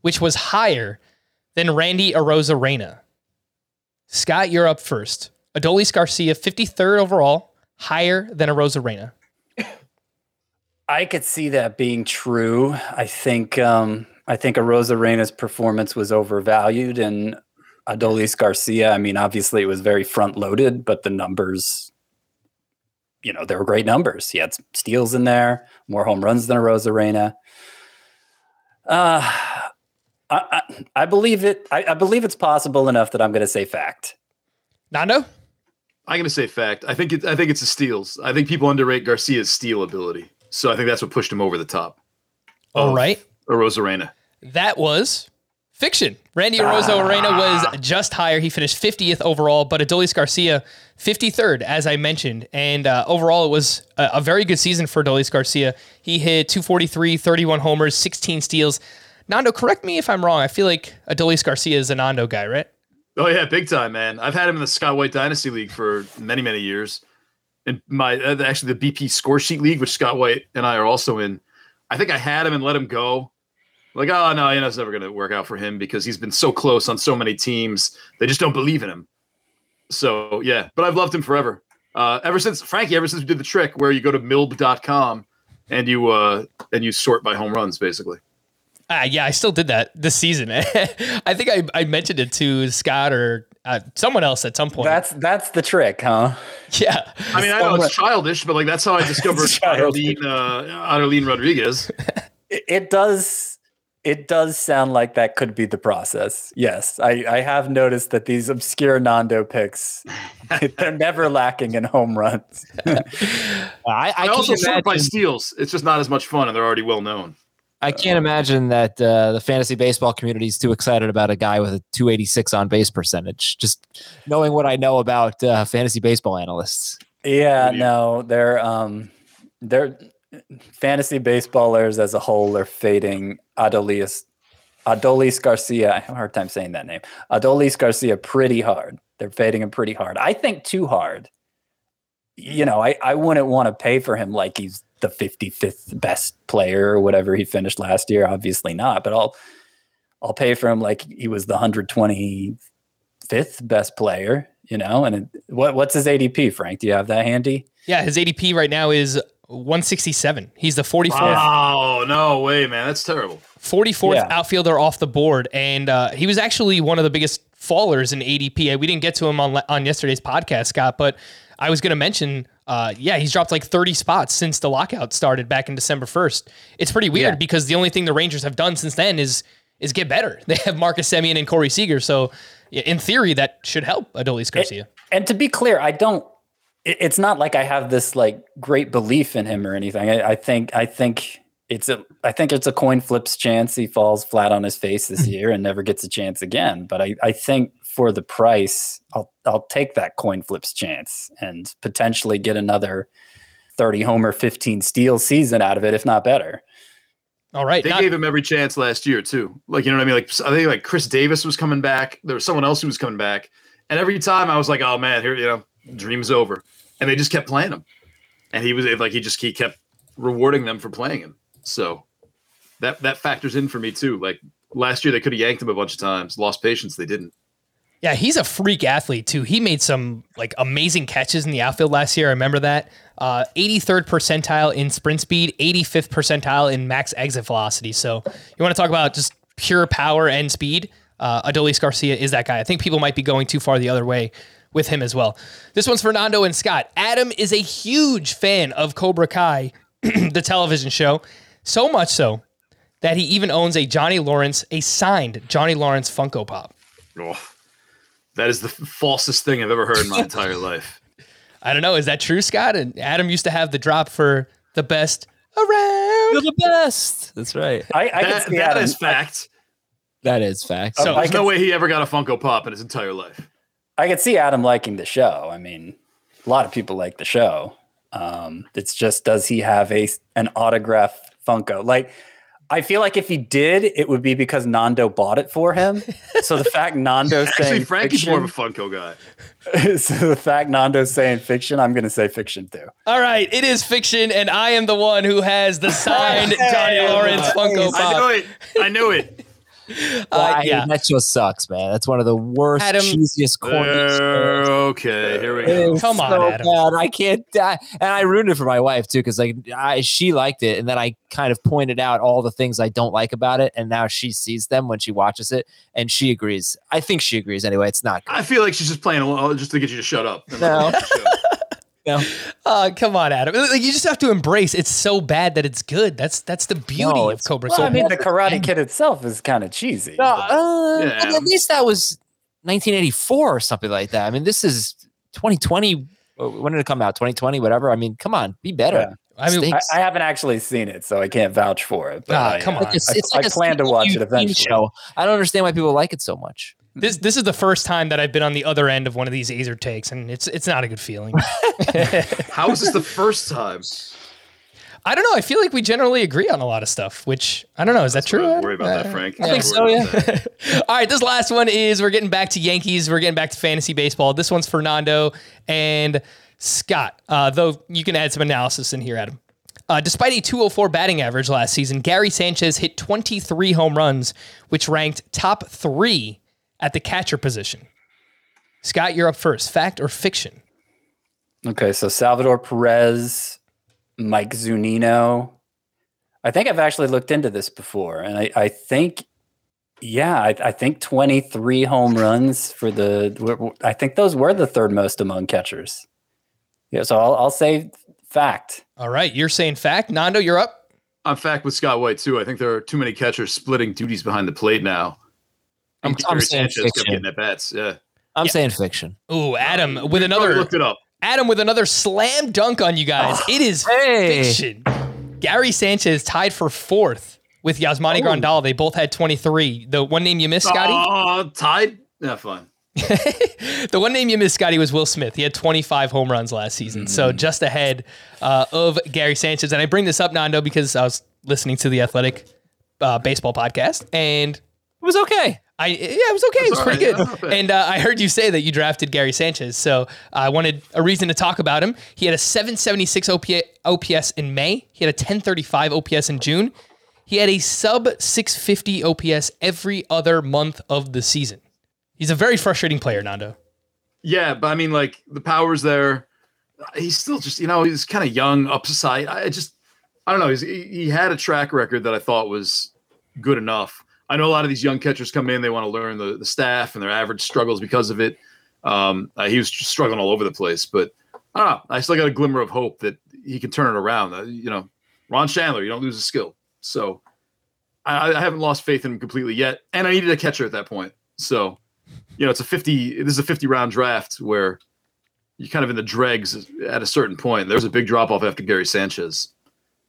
which was higher than Randy Arozarena. Scott, you're up first. Adolis Garcia, 53rd overall, higher than Arozarena. I could see that being true. I think um, I think Arozarena's performance was overvalued, and Adolis Garcia. I mean, obviously it was very front loaded, but the numbers, you know, there were great numbers. He had some steals in there, more home runs than Arozarena. Uh, I, I, I believe it. I, I believe it's possible enough that I'm going to say fact. Nando? I'm gonna say fact. I think it, I think it's the steals. I think people underrate Garcia's steal ability. So I think that's what pushed him over the top. All of right. Rosarena. That was fiction. Randy Arozarena was just higher. He finished 50th overall, but Adolis Garcia 53rd, as I mentioned. And uh, overall, it was a, a very good season for Adolis Garcia. He hit 243, 31 homers, 16 steals. Nando, correct me if I'm wrong. I feel like Adolis Garcia is a Nando guy, right? Oh yeah, big time, man. I've had him in the Scott White Dynasty League for many, many years. And my uh, actually the BP Score Sheet League, which Scott White and I are also in. I think I had him and let him go. Like, oh no, you know, it's never going to work out for him because he's been so close on so many teams. They just don't believe in him. So yeah, but I've loved him forever. Uh, ever since Frankie, ever since we did the trick where you go to milb.com and you uh and you sort by home runs, basically. Ah, yeah, I still did that this season. I think I, I mentioned it to Scott or uh, someone else at some point. That's that's the trick, huh? yeah. I mean, I know it's childish, but like that's how I discovered Aderlin, uh, Aderlin Rodriguez. It, it does it does sound like that could be the process. Yes, I, I have noticed that these obscure Nando picks, they're never lacking in home runs. I, I, I also can't sort by steals. It's just not as much fun, and they're already well known. I can't imagine that uh, the fantasy baseball community is too excited about a guy with a 286 on base percentage. Just knowing what I know about uh, fantasy baseball analysts. Yeah, no, they're um they're fantasy baseballers as a whole are fading Adolis Adolis Garcia. I have a hard time saying that name. Adolis Garcia pretty hard. They're fading him pretty hard. I think too hard. You know, I, I wouldn't want to pay for him like he's the 55th best player or whatever he finished last year. Obviously not, but I'll I'll pay for him like he was the 125th best player, you know? And it, what what's his ADP, Frank? Do you have that handy? Yeah, his ADP right now is 167. He's the 44th. Oh no way, man! That's terrible. 44th Yeah. outfielder off the board, and uh, he was actually one of the biggest fallers in ADP. We didn't get to him on on yesterday's podcast, Scott, but I was going to mention, uh, yeah, he's dropped like 30 spots since the lockout started back in December 1st. It's pretty weird Yeah. because the only thing the Rangers have done since then is is get better. They have Marcus Semien and Corey Seager, so yeah, in theory that should help Adolis Garcia. And to be clear, I don't. It- It's not like I have this like great belief in him or anything. I, I think I think it's a I think it's a coin flips chance he falls flat on his face this mm-hmm. year and never gets a chance again. But I, I think for the price, I'll I'll take that coin flips chance and potentially get another thirty homer, fifteen steal season out of it, if not better. All right, They not- gave him every chance last year too. Like you know what I mean? Like I think like Chris Davis was coming back. There was someone else who was coming back, and every time I was like, "Oh man, here you know, dream's over," and they just kept playing him, and he was like he just he kept rewarding them for playing him. So that that factors in for me too. Like last year, they could have yanked him a bunch of times, lost patience. They didn't. Yeah, he's a freak athlete too. He made some like amazing catches in the outfield last year. I remember that. Uh, 83rd percentile in sprint speed, 85th percentile in max exit velocity. So you want to talk about just pure power and speed? Uh, Adolis Garcia is that guy. I think people might be going too far the other way with him as well. This one's Fernando and Scott. Adam is a huge fan of Cobra Kai, the television show, so much so that he even owns a Johnny Lawrence, a signed Johnny Lawrence Funko Pop. Oh, that is the falsest thing I've ever heard in my entire life. I don't know. Is that true, Scott? And Adam used to have the drop for the best around. You're the best. That's right. I, I That, can see that Adam. is fact. That is fact. Oh, so- I There's can- no way he ever got a Funko Pop in his entire life. I could see Adam liking the show. I mean, a lot of people like the show. Um, it's just does he have a an autograph Funko? Like, I feel like if he did, it would be because Nando bought it for him. So the fact Nando's Actually, saying Frankie's fiction, more of a Funko guy. so the fact Nando's saying fiction, I'm going to say fiction too. All right, it is fiction, and I am the one who has the signed Johnny Lawrence Funko I knew Pop. it. I knew it. Uh, Why? yeah. That just sucks, man. That's one of the worst, Adam- cheesiest, corniest. shows. okay, here we go. is Come on, Adam. bad. I can't die. And I ruined it for my wife too, because like I, she liked it, and then I kind of pointed out all the things I don't like about it, and now she sees them when she watches it, and she agrees. I think she agrees anyway. It's not good. I feel like she's just playing along just to get you to shut up. No. No. Uh, come on, Adam. Like, you just have to embrace. It's so bad that it's good. That's that's the beauty No, of Cobra Well, Kai. I mean, the Karate Kid itself is kind of cheesy. No, uh, Yeah. but at least that was 1984 or something like that. I mean, this is 2020. uh, When did it come out? 2020, whatever. I mean, come on, be better. Yeah. I mean, I, I haven't actually seen it, so I can't vouch for it. But Ah, I, come uh, on. It's, I- it's I like a plan to watch it eventually. Show. I don't understand why people like it so much. This this is the first time that I've been on the other end of one of these Azer takes, and it's it's not a good feeling. How is this the first time? I don't know. I feel like we generally agree on a lot of stuff, which I don't know. Is that true? Don't worry about that, Frank. I think so, yeah. All right, this last one is we're getting back to Yankees. We're getting back to fantasy baseball. This one's Fernando and Scott. Uh, though you can add some analysis in here, Adam. Uh, despite a 204 batting average last season, Gary Sanchez hit 23 home runs, which ranked top three at the catcher position. Scott, you're up first. Fact or fiction? Okay, so Salvador Perez, Mike Zunino. I think I've actually looked into this before, and I, I think, yeah, I, I think 23 home runs for the. I think those were the third most among catchers. Yeah, so I'll, I'll say fact. All right, you're saying fact. Nando, you're up. I'm fact with Scott White too. I think there are too many catchers splitting duties behind the plate now. I'm, And I'm saying Sanchez fiction. getting at bats. Yeah, I'm Yeah. saying fiction. Ooh, Adam with another looked it up. Adam with another slam dunk on you guys. it is Hey. fiction. Gary Sanchez tied for fourth with Yasmani Grandal. They both had 23. The one name you missed, Scotty? Oh, tied. Yeah, fine. the one name you missed, Scotty, was Will Smith. He had 25 home runs last season, so just ahead uh, of Gary Sanchez. And I bring this up, Nando, because I was listening to the Athletic uh, baseball podcast, and It was okay. I yeah, it was okay. It was pretty right. good. Yeah, not bad. and uh, I heard you say that you drafted Gary Sanchez, so I wanted a reason to talk about him. He had a 776 OPS in May. He had a 1035 OPS in June. He had a sub 650 OPS every other month of the season. He's a very frustrating player, Nando. Yeah, but I mean, like the power's there. He's still just, you know, he's kind of young, upside. I just, I don't know. He's, he he had a track record that I thought was good enough. I know a lot of these young catchers come in, they want to learn the, the staff and their average struggles because of it. Um, uh, he was struggling all over the place, but I don't know. I still got a glimmer of hope that he can turn it around. Uh, you know, Ron Shandler, you don't lose a skill. So I, I haven't lost faith in him completely yet. And I needed a catcher at that point. So, you know, it's a 50, this is a 50 round draft where you're kind of in the dregs at a certain point. There was a big drop off after Gary Sanchez.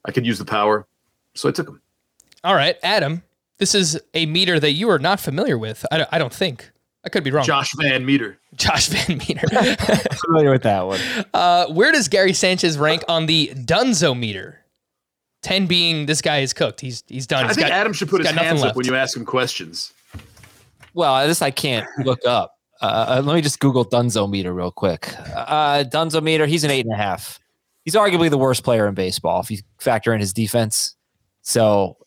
I could use the power. So I took him. All right, Adam, this is a meter that you are not familiar with. I don't, I don't think. I could be wrong. Josh Van Meter. Josh Van Meter. Familiar with that one. uh, where does Gary Sanchez rank on the Dunzo meter? 10 being this guy is cooked. He's he's done. I think got- Adam should put his hands left. up when you ask him questions. Well, this I can't look up. Uh, let me just Google Dunzo meter real quick. Uh, Dunzo meter, he's an eight and a half. He's arguably the worst player in baseball if you factor in his defense. So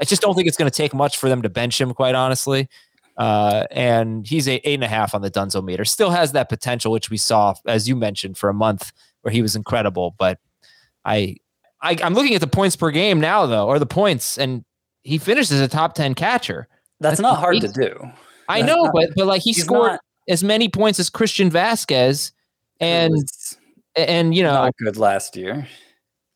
I just don't think it's going to take much for them to bench him, quite honestly. Uh, and he's a eight and a half on the Dunzo meter. Still has that potential, which we saw, as you mentioned, for a month where he was incredible. But I, I I'm looking at the points per game now, though, or the points, and he finished as a top ten catcher. That's not hard to do. I That's know, not- but but like he scored not- as many points as Christian Vasquez, and and you know, not good last year.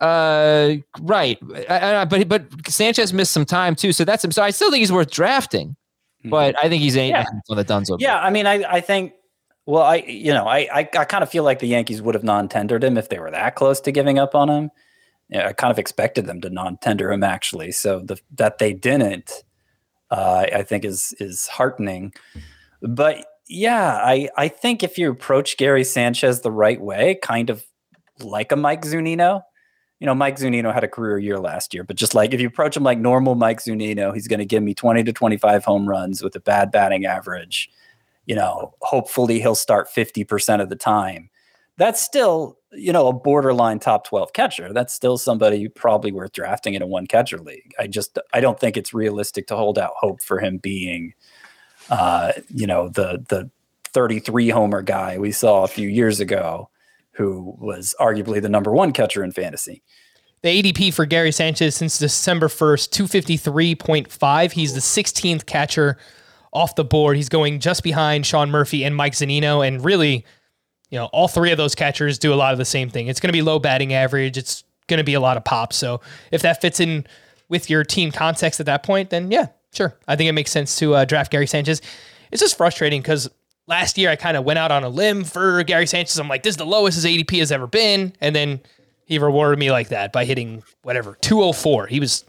Uh, right. I, I, but but Sanchez missed some time too, so that's so I still think he's worth drafting, but I think he's eight Yeah. on the Dunzo. Yeah, I mean, I, I think. Well, I you know I, I, I kind of feel like the Yankees would have non-tendered him if they were that close to giving up on him. Yeah, I kind of expected them to non-tender him actually. So the that they didn't, uh, I think is is heartening. But yeah, I I think if you approach Gary Sanchez the right way, kind of like a Mike Zunino. You know, Mike Zunino had a career year last year, but just like if you approach him like normal Mike Zunino, he's going to give me 20 to 25 home runs with a bad batting average you know, hopefully he'll start 50% of the time. That's still, you know, a borderline top 12 catcher. That's still somebody probably worth drafting in a one catcher league. I just, I don't think it's realistic to hold out hope for him being, uh, you know, the, the 33 homer guy we saw a few years ago who was arguably the number one catcher in fantasy. The ADP for Gary Sanchez since December 1st, 253.5. He's the 16th catcher off the board. He's going just behind Sean Murphy and Mike Zunino. And really, you know, all three of those catchers do a lot of the same thing. It's going to be low batting average. It's going to be a lot of pops. So if that fits in with your team context at that point, then yeah, sure. I think it makes sense to uh, draft Gary Sanchez. It's just frustrating because last year I kind of went out on a limb for Gary Sanchez. I'm like, this is the lowest his ADP has ever been. And then he rewarded me like that by hitting whatever 204. He was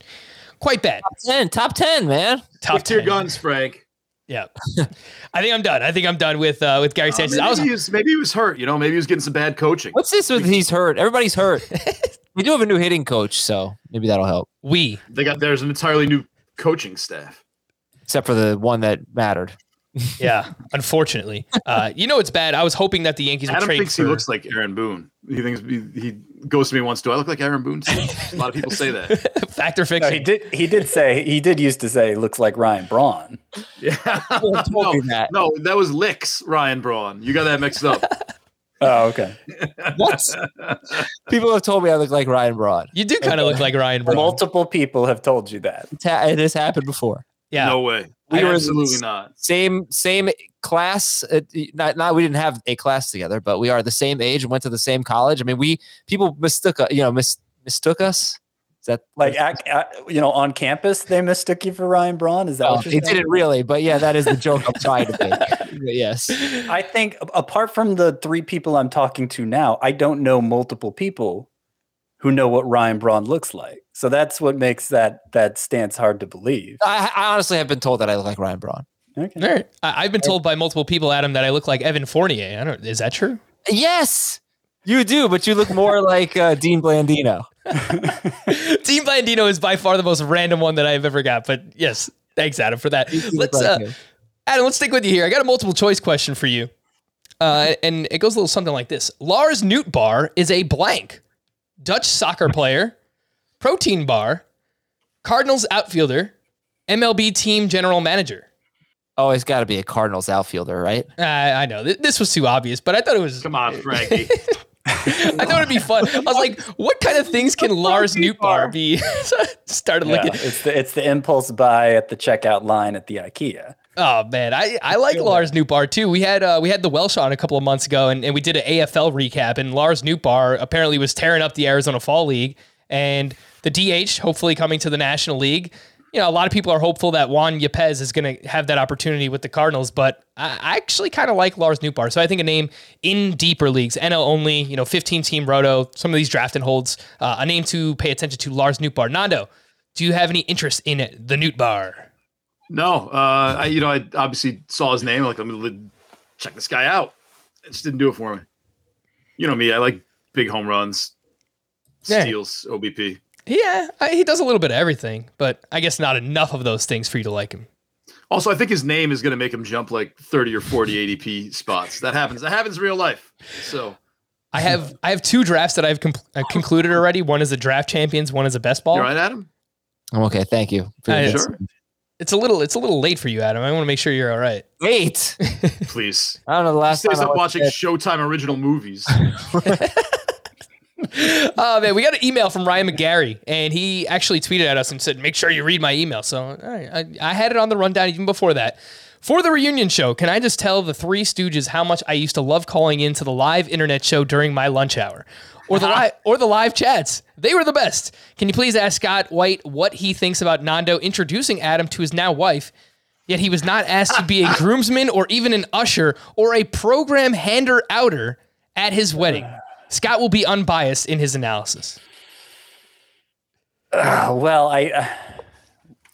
quite bad. top ten, top ten, man. Top Stick to your guns, Frank. Yeah, I think I'm done. I think I'm done with uh, with Gary Uh, Sanchez. maybe, I was he was, maybe he was hurt. You know, maybe he was getting some bad coaching. What's this with he's hurt? Everybody's hurt. we do have a new hitting coach, so maybe that'll help. we They got there's an entirely new coaching staff. Except for the one that mattered. Yeah. Unfortunately, uh, you know it's bad. I was hoping that the Yankees would Adam trade thinks for, he looks like Aaron Boone. He thinks he, he goes to me once. Do I look like Aaron Boone? a lot of people say that. fact or No, fiction. he did. He did say. He did used to say, "Looks like Ryan Braun." Yeah, no, that. no, that was Licks Ryan Braun. You got that mixed up. Oh, okay. What? People have told me I look like Ryan Braun. You do kind of look like Ryan Braun. Multiple people have told you that. It's ha- It has happened before. Yeah. No way. We were Absolutely s- not. Same same class. uh, Not not we didn't have a class together, but we are the same age and went to the same college. I mean, we people mistook uh, you know mis, mistook us. Is that Like, ac- ac- you know, on campus, they mistook you for Ryan Braun. Is that Oh, what you're they saying? didn't really, but yeah, that is the joke I'm trying to make. Yes. I think apart from the three people I'm talking to now, I don't know multiple people who know what Ryan Braun looks like. So that's what makes that that stance hard to believe. I, I honestly have been told that I look like Ryan Braun. Okay. All right. I, I've been told by multiple people, Adam, that I look like Evan Fournier. I don't. Is that true? Yes, you do, but you look more like uh, Dean Blandino. Dean Blandino is by far the most random one that I've ever got. But yes, thanks, Adam, for that. Let's, uh. Adam, let's stick with you here. I got a multiple choice question for you, uh, and it goes a little something like this: Lars Nootbaar is a blank Dutch soccer player, protein bar, Cardinals outfielder, MLB team general manager. Oh, he's got to be a Cardinals outfielder, right? Uh, I know th- this was too obvious, but I thought it was. Come on, Frankie. I thought it'd be fun. I was like, what kind of things can Lars Nootbaar be? So I started Yeah, looking. it's the it's the impulse buy at the checkout line at the IKEA. Oh man, I, I like Lars Nootbaar too. We had uh, we had the Welsh on a couple of months ago, and, and we did an AFL recap. And Lars Nootbaar apparently was tearing up the Arizona Fall League, and the DH hopefully coming to the National League. You know, a lot of people are hopeful that Juan Yepez is going to have that opportunity with the Cardinals, but I I actually kind of like Lars Nootbaar. So I think a name in deeper leagues, NL only, you know, 15 team roto, some of these draft and holds, uh, a name to pay attention to, Lars Nootbaar. Nando, do you have any interest in it, the Nootbaar? No, uh, I you know I obviously saw his name like I'm gonna check this guy out. It just didn't do it for me. You know me, I like big home runs, Yeah. steals, OBP. Yeah, I, he does a little bit of everything, but I guess not enough of those things for you to like him. Also, I think his name is gonna make him jump like 30 or 40 ADP spots. That happens. That happens in real life. So I have I have two drafts that I've com- uh, concluded already. One is a draft champions, one is a best ball. you all right, Adam? I'm okay. Thank you. for I- your Sure. It's a little it's a little late for you, Adam. I want to make sure you're all right. Wait. Please. I don't know the last time stays I up watching to- Showtime original movies. Oh man, we got an email from Ryan McGarry, and he actually tweeted at us and said, "Make sure you read my email." So all right, I, I had it on the rundown even before that. For the reunion show, can I just tell the Three Stooges how much I used to love calling into the live internet show during my lunch hour, or the live or the live chats? They were the best. Can you please ask Scott White what he thinks about Nando introducing Adam to his now wife? Yet he was not asked to be a groomsman or even an usher or a program hander outer at his wedding. Scott will be unbiased in his analysis. Uh, well, I uh,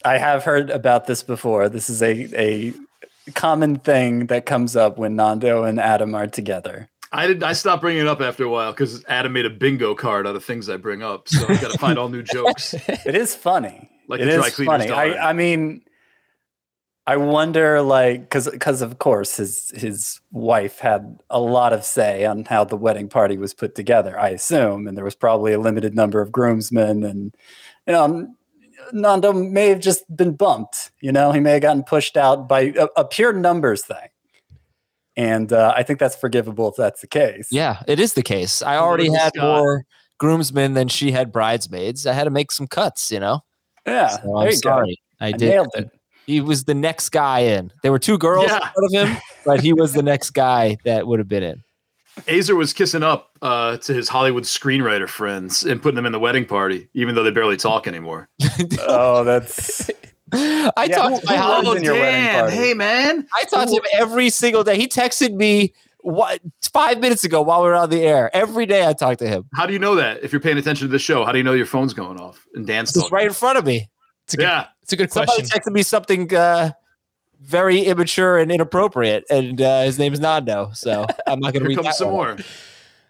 I have heard about this before. This is a a common thing that comes up when Nando and Adam are together. I did. I stopped bringing it up after a while because Adam made a bingo card out of things I bring up. So I got to find all new jokes. It is funny. Like it the dry cleaner's funny. I, I mean, I wonder, like, because because of course his his wife had a lot of say on how the wedding party was put together. I assume, and there was probably a limited number of groomsmen, and you know, um, Nando may have just been bumped. You know, he may have gotten pushed out by a, a pure numbers thing. And uh, I think that's forgivable if that's the case. Yeah, it is the case. I already Little had Scott. more groomsmen than she had bridesmaids. I had to make some cuts, you know. Yeah, So I'm you go. sorry. I I did. nailed it. He was the next guy in. There were two girls Yeah. in front of him, but he was the next guy that would have been in. Azer was kissing up uh, to his Hollywood screenwriter friends and putting them in the wedding party, even though they barely talk anymore. Oh, that's I Yeah, talked to my who- who Hollywood was in your wedding party? hey man, I talked to him every single day. He texted me what five minutes ago while we were on the air. Every day I talked to him. how do you know that? If you're paying attention to the show, how do you know your phone's going off and Dan's Just right in front of me. It's a good, Yeah, it's a good Somebody question. texted me something uh, very immature and inappropriate, and uh, his name is Nando. So I'm not going to here read comes that some one. more.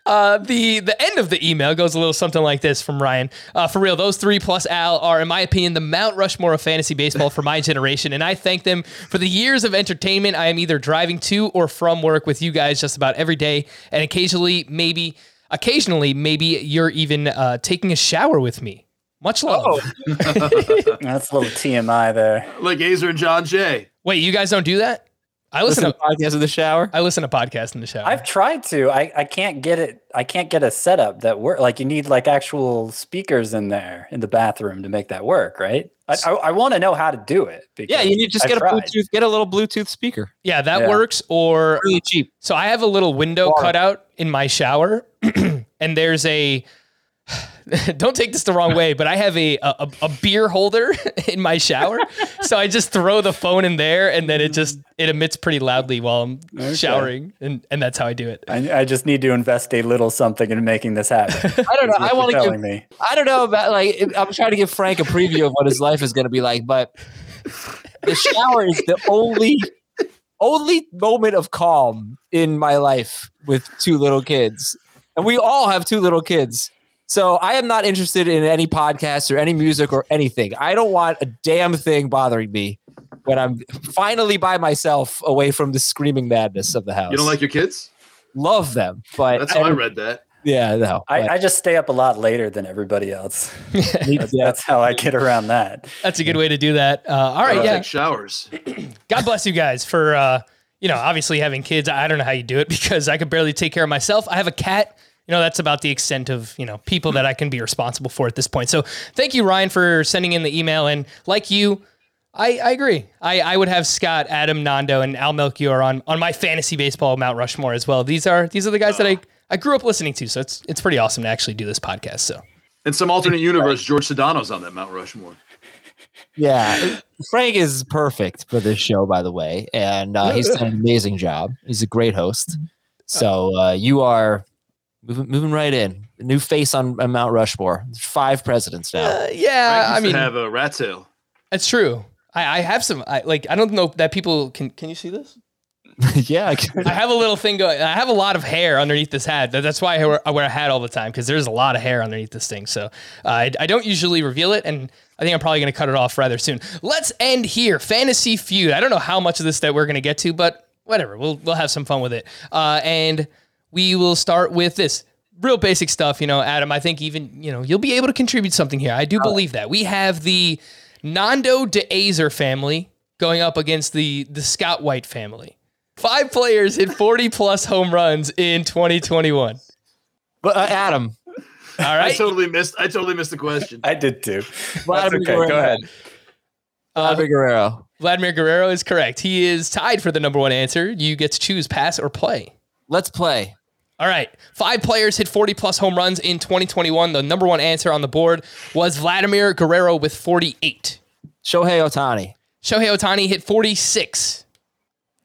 Uh, the the end of the email goes a little something like this from Ryan. Uh, for real, those three plus Al are, in my opinion, the Mount Rushmore of fantasy baseball for my generation, and I thank them for the years of entertainment I am either driving to or from work with you guys just about every day, and occasionally, maybe, occasionally, maybe you're even uh, taking a shower with me. Much love. that's a little TMI there. Like Azer and John Jay. Wait, you guys don't do that? I listen, Listen to to podcasts in the shower. I listen to podcasts in the shower. I've tried to. I, I can't get it. I can't get a setup that work. Like you need like actual speakers in there in the bathroom to make that work, right? I I, I want to know how to do it. Yeah, you need to just I've get a tried. Bluetooth, get a little Bluetooth speaker. yeah, that Yeah. works. Or Really cheap. so I have a little window Water. cut out in my shower, and there's a. Don't take this the wrong way, but I have a a, a beer holder in my shower, so I just throw the phone in there, and then it just it emits pretty loudly while I'm showering, and and that's how I do it. I, I just need to invest a little something in making this happen. I don't know. I want to give. me. I don't know about like. I'm trying to give Frank a preview of what his life is going to be like, but the shower is the only only moment of calm in my life with two little kids, and we all have two little kids. So I am not interested in any podcast or any music or anything. I don't want a damn thing bothering me when I'm finally by myself away from the screaming madness of the house. You don't like your kids? love them, but That's how I read that. yeah, no. I, I just stay up a lot later than everybody else. That's, yeah. that's how I get around that. That's a good way to do that. Uh, all I right, don't yeah. take showers. God bless you guys for uh, you know obviously having kids. I don't know how you do it because I could barely take care of myself. I have a cat. You know that's about the extent of you know people that I can be responsible for at this point. So thank you Ryan for sending in the email and like you. I, I agree. I, I would have Scott, Adam, Nando, and Al Melchior on on my fantasy baseball Mount Rushmore as well. These are these are the guys that I, I grew up listening to. So it's it's pretty awesome to actually do this podcast. So In some alternate universe, George Sedano's on that Mount Rushmore. Yeah, Frank is perfect for this show, by the way, and uh, he's done an amazing job. He's a great host. So uh, you are moving, moving right in. New face on, on Mount Rushmore. There's five presidents now. uh, yeah, Frank I mean have a rat tail. That's true. I, I have some I, like I don't know that people can can you see this? yeah, I can- I have a little thing going. I have a lot of hair underneath this hat. That's why I wear, I wear a hat all the time because there's a lot of hair underneath this thing. So uh, I, I don't usually reveal it, and I think I'm probably going to cut it off rather soon. Let's end here. Fantasy feud. I don't know how much of this that we're going to get to, but whatever. We'll we'll have some fun with it. Uh, and we will start with this real basic stuff. You know, Adam. I think even you know you'll be able to contribute something here. I do believe that we have the Nando De Azer family going up against the the Scott White family. Five players hit 40 plus home runs in 2021. but uh, Adam, All I totally missed. I totally missed the question. I did too. Vladimir okay, go Guerrero. ahead. Vladimir Guerrero. Vladimir Guerrero is correct. He is tied for the number one answer. You get to choose pass or play. Let's play. All right. Five players hit 40 plus home runs in 2021. The number one answer on the board was Vladimir Guerrero with 48. Shohei Ohtani. Shohei Ohtani hit 46.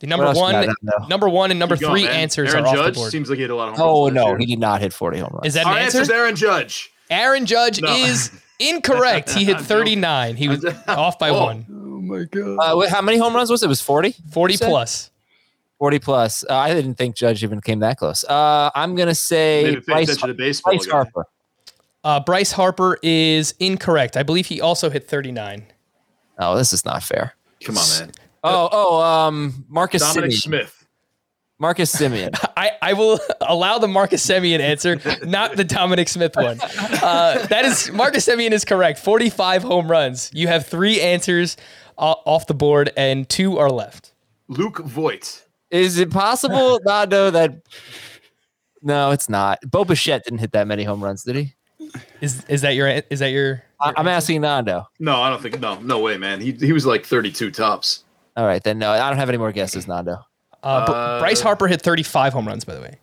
The number one, got down there? number one, and number Keep going, three man. answers Aaron are off the board. seems like he had a lot of home Oh runs last no, year. he did not hit 40 home runs. Is that Our an answer answer? is Aaron Judge. Aaron Judge No. is incorrect. He hit 39. He was off by Oh. one. Oh my god. Uh, wait, how many home runs was it? It was 40? 40 plus. 40 plus. Uh, I didn't think Judge even came that close. Uh, I'm gonna say Bryce, baseball. Bryce. Harper. Uh, Bryce Harper is incorrect. I believe he also hit 39. Oh, this is not fair. Come on, man. Oh, oh, um, Marcus Dominic Semien. Smith. Marcus Semien. I, I will allow the Marcus Semien answer, not the Dominic Smith one. Uh, that is Marcus Semien is correct. 45 home runs. You have three answers o- off the board, and two are left. Luke Voit. Is it possible, Nando, that no, it's not. Bo Bichette didn't hit that many home runs, did he? Is is that your is that your? I, I'm asking Nando. No, I don't think. No, no way, man. He he was like 32 tops. All right, then no, I don't have any more guesses, Nando. Uh, Uh, Bryce Harper hit 35 home runs, by the way.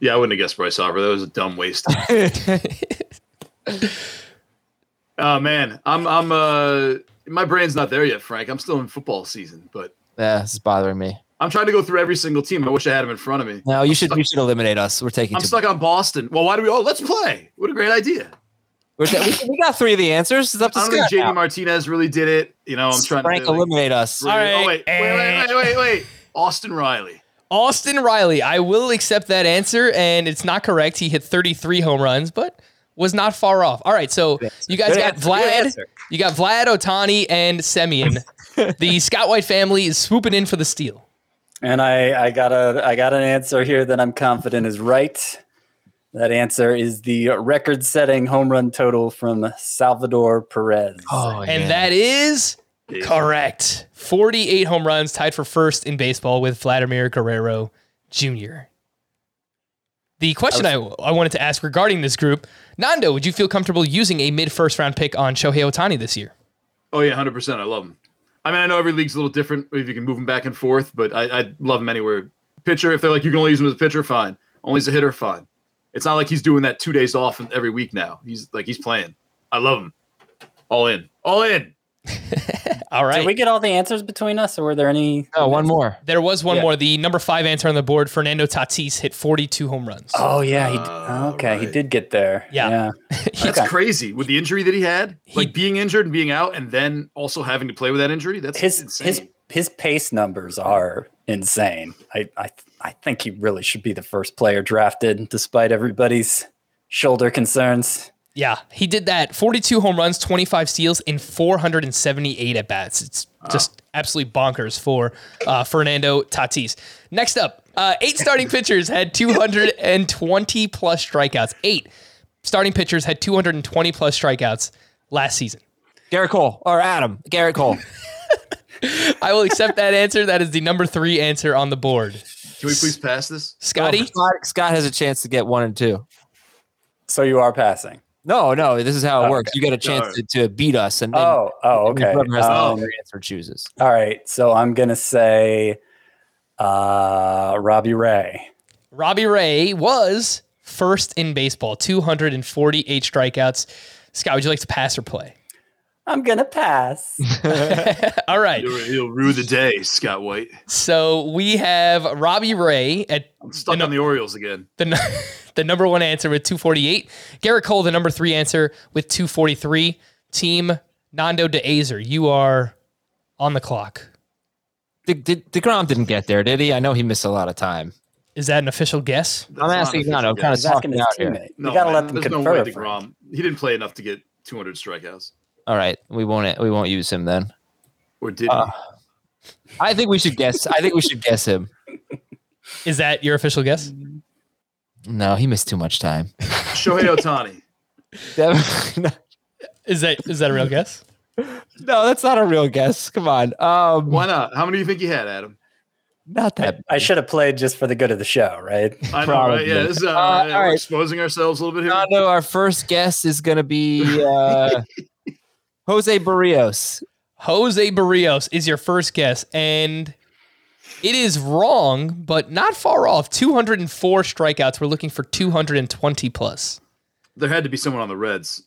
Yeah, I wouldn't have guessed Bryce Harper. That was a dumb waste. oh man, I'm I'm uh my brain's not there yet, Frank. I'm still in football season, but Yeah, this is bothering me. I'm trying to go through every single team. I wish I had them in front of me. No, you should you should eliminate us. We're taking I'm too stuck on Boston. Well, why do we? Oh, let's play. What a great idea. We're ta- we, we got three of the answers. It's up to I don't think Scott. JD now. Martinez really did it. You know, I'm trying Frank, to. like, eliminate us. really- oh, All right. Oh wait, wait, wait, wait, wait, wait. Austin Riley. Austin Riley. I will accept that answer, and it's not correct. He hit 33 home runs, but was not far off. All right, so you guys Good got answer, Vlad. You got Vlad Ohtani and Semien. the Scott White family is swooping in for the steal. And I, I got a I got an answer here that I'm confident is right. That answer is the record-setting home run total from Salvador Perez. Oh, And yeah. that is Correct. 48 home runs, tied for first in baseball with Vladimir Guerrero Jr. The question I, I wanted to ask regarding this group, Nando, would you feel comfortable using a mid first round pick on Shohei Ohtani this year? Oh yeah, hundred percent. I love him. I mean, I know every league's a little different if you can move him back and forth, but I, I love him anywhere. Pitcher, if they're like you can only use him as a pitcher, fine. Only as a hitter, fine. It's not like he's doing that two days off every week now. He's like he's playing. I love him. All in. All in. All right. Did we get all the answers between us, or were there any? Oh, one more. There was one Yeah. more. The number five answer on the board, Fernando Tatis, hit 42 home runs. Oh yeah, he. Uh, okay, he did get there. Yeah. That's Okay. crazy with the injury that he had, He- like being injured and being out, and then also having to play with that injury. That's his insane. his his pace numbers are insane. I, I I think he really should be the first player drafted, despite everybody's shoulder concerns. Yeah, he did that. 42 home runs, 25 steals in 478 at bats. It's just absolutely bonkers for uh, Fernando Tatis. Next up, uh, eight starting pitchers had 220 plus strikeouts. Eight starting pitchers had 220 plus strikeouts last season. Gerrit Cole or Adam. Gerrit Cole. I will accept that answer. That is the number three answer on the board. Can we please pass this? Scotty, Scott, Scott has a chance to get one and two. So you are passing. No, no, this is how it Okay. works. You get a chance Alright. to, to beat us, and then Oh, oh, okay. whoever has Um, better answer chooses. all right. So I'm gonna say, uh, Robbie Ray. Robbie Ray was first in baseball, 248 strikeouts. Scott, would you like to pass or play? I'm gonna pass. All right. He'll, he'll rue the day, Scott White. So we have Robbie Ray at I'm stuck The on the Orioles again. the, the number one answer with 248. Gerrit Cole, the number three answer with 243. Team Nando DeAzer, you are on the clock. Did, did, DeGrom didn't get there, did he? I know he missed a lot of time. Is that an official guess? That's I'm not asking official Nando, yet. kind of asking talking his out here. teammate. No, you gotta let man, them there's confer. no way first. DeGrom. He didn't play enough to get 200 strikeouts. All right, we won't we won't use him then. Or did Uh, I think we should guess. I think we should guess him. Is that your official guess? No, he missed too much time. Shohei Ohtani. Is that is that a real guess? no, that's not a real guess. Come on. Um, Why not? How many do you think you had, Adam? not that. I should have played just for the good of the show, right? I know, right? Yeah, Probably. this is, uh, Uh, we're all right. exposing ourselves a little bit here. Nando, our first guess is going to be uh, Jose Berrios. Jose Berrios is your first guess, and it is wrong, but not far off. 204 strikeouts. We're looking for 220 plus. There had to be someone on the Reds.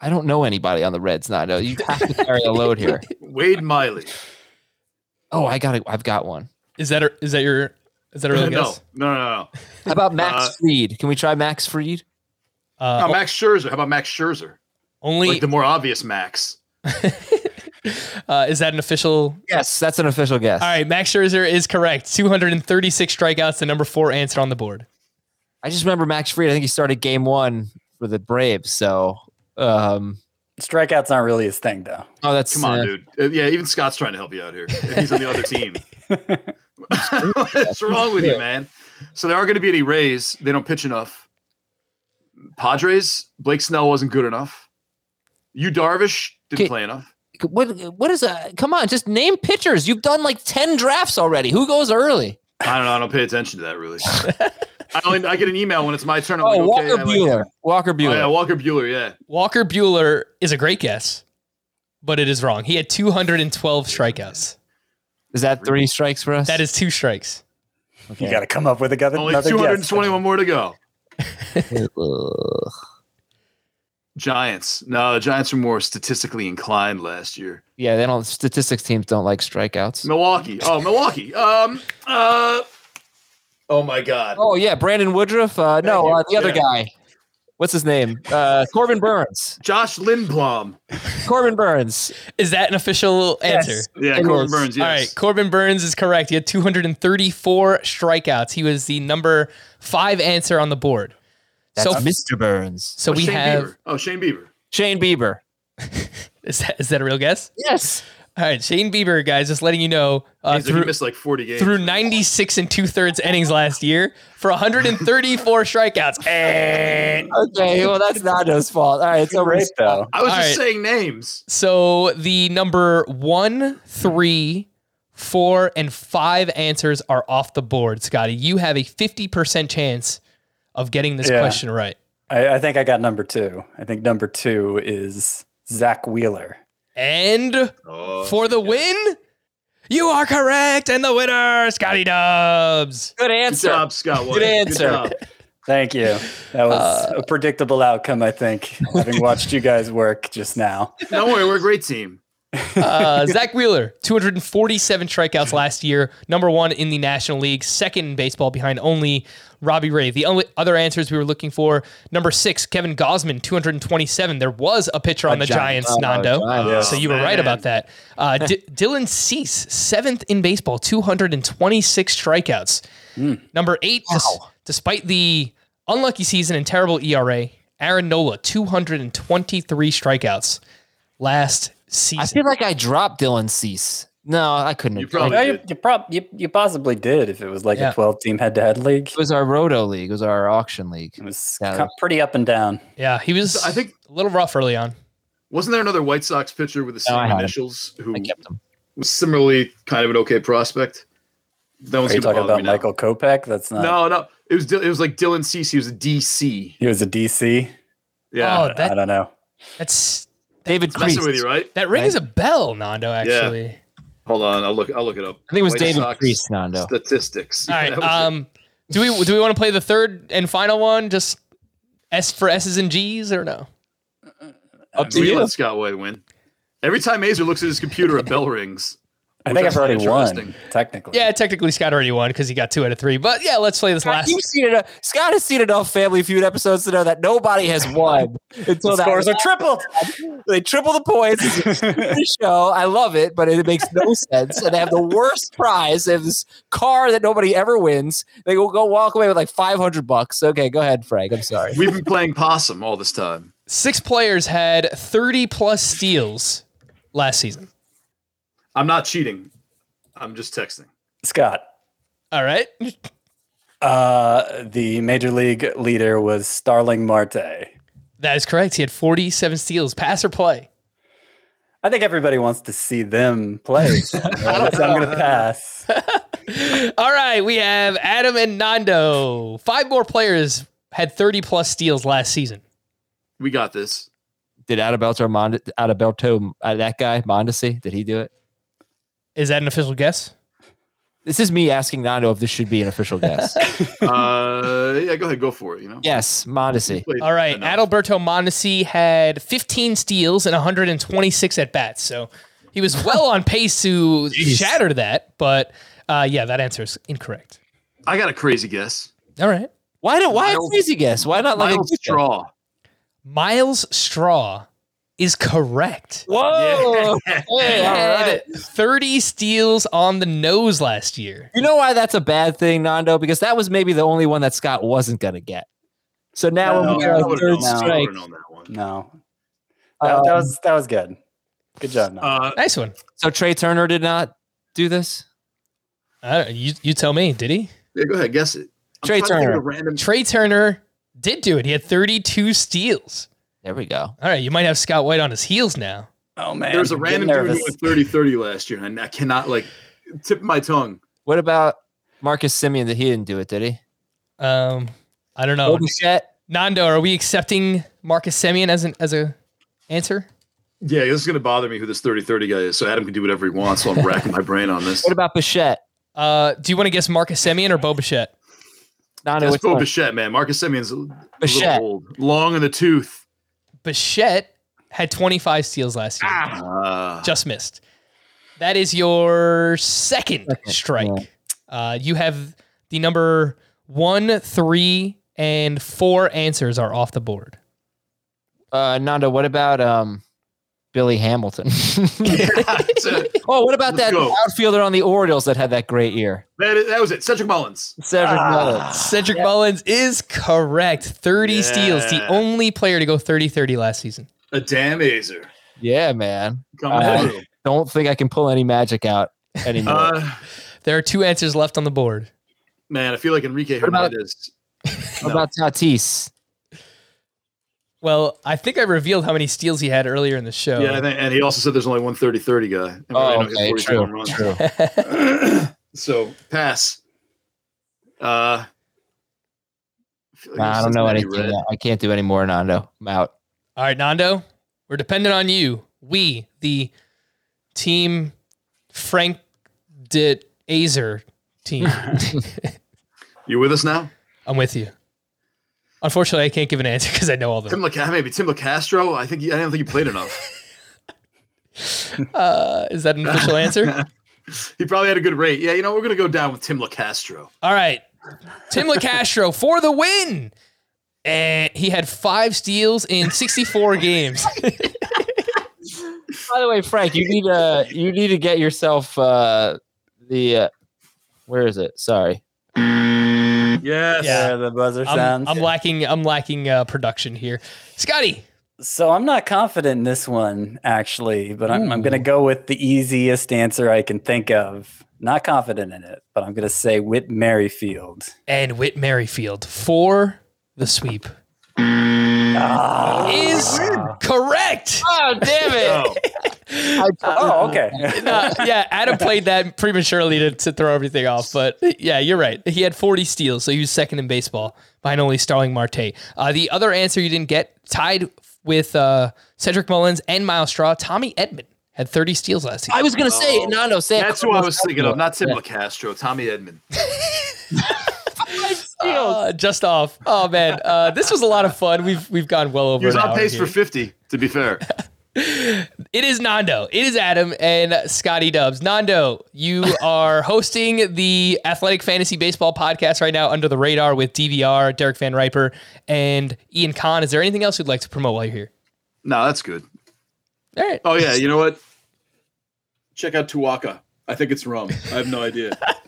I don't know anybody on the Reds, Nando. You have to carry a load here. Wade Miley. Oh, I got it. I've got one. Is that a, is that your is that a real no, guess? no, no, no. How about Max Uh, Fried? Can we try Max Fried? Uh, no. Max Scherzer. How about Max Scherzer? Only Like the more obvious Max. uh, is that an official? Yes, that's an official guess. All right, Max Scherzer is correct. 236 strikeouts, the number four answer on the board. I just remember Max Fried. I think he started game one for the Braves. So, um, Strikeouts aren't really his thing, though. oh, that's Come on, uh, dude. Uh, yeah, even Scott's trying to help you out here. He's on the other team. What's wrong with you, man? So there aren't going to be any Rays. They don't pitch enough. Padres. Blake Snell wasn't good enough. You Darvish didn't Okay. play enough. What? What is that? Come on, just name pitchers. You've done like ten drafts already. Who goes early? I don't know. I don't pay attention to that really. I only I get an email when it's my turn. I'm Oh, like, Walker I like Buehler. him. Walker Oh, Buehler. yeah, Walker Buehler. Yeah. Walker Buehler is a great guess, but it is wrong. He had 212 strikeouts. Is that three strikes for us? That is two strikes. You got to come up with another, Only another guess. 221 more to go. Ugh. Giants. No, the Giants were more statistically inclined last year. yeah, they don't. Statistics teams don't like strikeouts. Milwaukee. Oh, Milwaukee. Um. Uh. Oh my God. Oh yeah, Brandon Woodruff. Uh, no, uh, the other Yeah. guy. What's his name? Uh, Corbin Burnes. Josh Lindblom. Corbin Burnes. Is that an official answer? Yeah, It Corbin is. Burnes. Yes. All right, Corbin Burnes is correct. He had 234 strikeouts. He was the number five answer on the board. That's so, Mr. Burns. so Oh, we Shane have. Bieber. Oh, Shane Bieber. Shane Bieber. Is that, is that a real guess? Yes. All right, Shane Bieber, guys, just letting you know uh, Means that he through, missed like 40 games. through 96 and two thirds innings last year for 134 strikeouts. Eh. Okay, well that's Nando's fault. All right, so Great though. I was All just right. saying names. So the number one, three, four, and five answers are off the board, Scotty. You have a 50% chance of getting this Yeah. question right. I, I think I got number two. I think number two is Zack Wheeler. And Oh, for the win, you are correct. And the winner, Scotty Dubs. good Good answer. job, Scott. Good answer. job. Thank you. That was uh, a predictable outcome, I think, having watched you guys work just now. Don't worry, we're a great team. Uh, Zack Wheeler, 247 strikeouts last year, number one in the National League, second in baseball behind only Robbie Ray. The only other answers we were looking for number six, Kevin Gausman, 227. There was a pitcher on the Giants, Oh, Nando. Giants. So you were right about that. Uh, D- Dylan Cease, seventh in baseball, 226 strikeouts. Number eight, des- despite the unlucky season and terrible ERA, Aaron Nola, 223 strikeouts last season. I feel like I dropped Dylan Cease. No, I couldn't. You have. probably you, did. you, prob- you, you possibly did if it was like Yeah. a 12 team head to head league. It was our Roto league. It was our auction league. It was Yeah. pretty up and down. Yeah, he was. I think- a little rough early on. Wasn't there another White Sox pitcher with the No, I same him. initials who I kept him. was similarly kind of an okay prospect? That Are you talking about me now. Michael Kopech? That's not. No, no. It was it was like Dylan Cease. He was a DC. He was a DC. Yeah, Oh, I don't know. that's David messing Priest. with you, right? that rings a bell, Nando. Actually. Hold on, I'll look. I'll look it up. I think it was White David Sox Priest, Nando. Statistics. All Yeah, right. it. Um, do we do we want to play the third and final one? Just S for S's and G's or no? Up to we you. let Scott White win. Every time Mazer looks at his computer, a bell rings. I think I I've already won, interesting. technically. Yeah, technically Scott already won because he got two out of three. But yeah, let's play this Scott, last. You've seen enough, Scott has seen enough Family Feud episodes to know that nobody has won until The that scores are tripled. They triple the points. The show. I love it, but it makes no sense. And they have the worst prize. They have this car that nobody ever wins. They will go walk away with like five hundred bucks. Okay, go ahead, Frank. I'm sorry. We've been playing possum all this time. Six players had 30 plus steals last season. I'm not cheating. I'm just texting. Scott, All right. uh, the major league leader was Starling Marte. That is correct. He had 47 steals. Pass or play? I think everybody wants to see them play. so I guess I'm going to pass. All right. We have Adam and Nando. Five more players had 30 plus steals last season. We got this. Did Adalberto Mond- Adalberto uh, that guy Mondesi? Did he do it? Is that an official guess? This is me asking Nando if this should be an official guess. Uh, yeah, go ahead, go for it. You know. yes, Mondesi. All right. enough. Adalberto Mondesi had 15 steals and 126 at bats. So he was well on pace to shatter that. But uh, yeah, that answer is incorrect. I got a crazy guess. All right. Why don't why a crazy guess? Why not like a Myles good guess? Straw. Myles Straw is correct. Whoa! Hey, Had right. 30 steals on the nose last year. You know why that's a bad thing, Nando? Because that was maybe the only one that Scott wasn't going to get. So now No, when we I get our would've third known- strike, that one. No. That, that was that was good. Good job. Noah. Uh, Nice one. so Trea Turner did not do this. I don't, you, you tell me, did he? yeah, go ahead, guess it. I'm Trea trying to think of Turner. Random. Trea Turner did do it. He had 32 steals. There we go. All right, you might have Scott White on his heels now. oh man, There's a I'm random dude who nervous. went 30 30 last year, and I cannot like tip my tongue. What about Marcus Semien? That he didn't do it, did he? Um, I don't know. Nando, are we accepting Marcus Semien as an as a answer? Yeah, this is gonna bother me who this 30 30 guy is, so Adam can do whatever he wants. So I'm racking my brain on this. What about Bichette? Uh, do you want to guess Marcus Semien or Bo Bichette? Nando, That's which Bo one? Bichette, man. Marcus Semien's a, a little old, long in the tooth. Bichette had 25 steals last year. Ah, Just missed. That is your second strike. yeah. Uh, you have the number one, three, and four answers are off the board. Uh, Nando, what about um, Billy Hamilton? That's it. oh, what about that go. outfielder on the Orioles that had that great year? that, that was it. Cedric Mullins. Cedric Mullins. Cedric Mullins is correct. 30 steals. The only player to go 30 30 last season. A damn azer. Yeah, man. Coming Uh, don't think I can pull any magic out anymore. Uh, There are two answers left on the board. man, I feel like Enrique What about- Hernandez. what about Tatis? Well, I think I revealed how many steals he had earlier in the show. Yeah, I think, and he also said there's only one 30-30 guy. And Oh, okay, true, runs. true. So pass. Uh, I, like Nah, I don't know anything. Red. I can't do any more, Nando. I'm out. All right, Nando, we're dependent on you. We, the team Frank de Azer team. You with us now? I'm with you. Unfortunately, I can't give an answer because I know all of Tim them. Locastro, maybe Tim Locastro. I think he, I don't think you played enough. Uh, is that an official answer? he probably had a good rate. Yeah, you know we're gonna go down with Tim Locastro. All right. Tim Locastro for the win. And he had five steals in 64 games. By the way, Frank, you need uh you need to get yourself uh the uh, where is it? Sorry. Yes. Yeah, the buzzer I'm, sounds. I'm lacking I'm lacking uh, production here. Scotty, So I'm not confident in this one actually, but I'm, I'm going to go with the easiest answer I can think of. Not confident in it, but I'm going to say Whit Merrifield. and Whit Merrifield for the sweep Is correct. Oh damn it! Oh, Oh, okay. Uh, yeah, Adam played that prematurely to, to throw everything off, but yeah, you're right. He had 40 steals, so he was second in baseball behind only Starling Marte. Uh, the other answer you didn't get, tied with uh, Cedric Mullins and Myles Straw, Tommy Edman had 30 steals last season. I was gonna say Oh. Nando. Say that's who I was thinking of. Not Simba Yeah. Locastro. Tommy Edman. Uh, just off. Oh man, uh, this was a lot of fun. We've we've gone well over. He was an on pace here. for 50. To be fair. It is Nando. It is Adam and Scotty Dubs. Nando, you are hosting the Athletic Fantasy Baseball podcast right now under the radar with DVR, Derek VanRiper, and Ian Kahn. Is there anything else you'd like to promote while you're here? no, that's good. All right. Oh yeah, you know what? Check out Tuwaka. I think it's rum. I have no idea.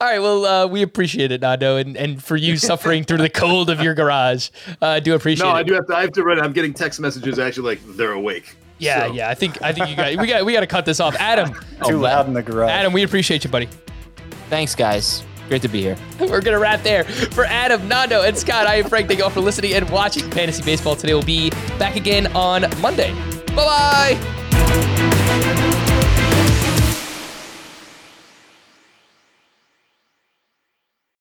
All right. Well, uh, we appreciate it, Nando, and, and for you suffering through the cold of your garage. Uh, do appreciate No, it. I do have to. I have to run. I'm getting text messages actually like they're awake. Yeah, So- yeah. I think I think you got we got we got to cut this off. Adam, Too loud in the garage. Adam, we appreciate you, buddy. Thanks, guys. Great to be here. We're gonna wrap there. For Adam, Nando, and Scott, I am Frank. Thank you all for listening and watching Fantasy Baseball. Today We'll be back again on Monday. Bye bye.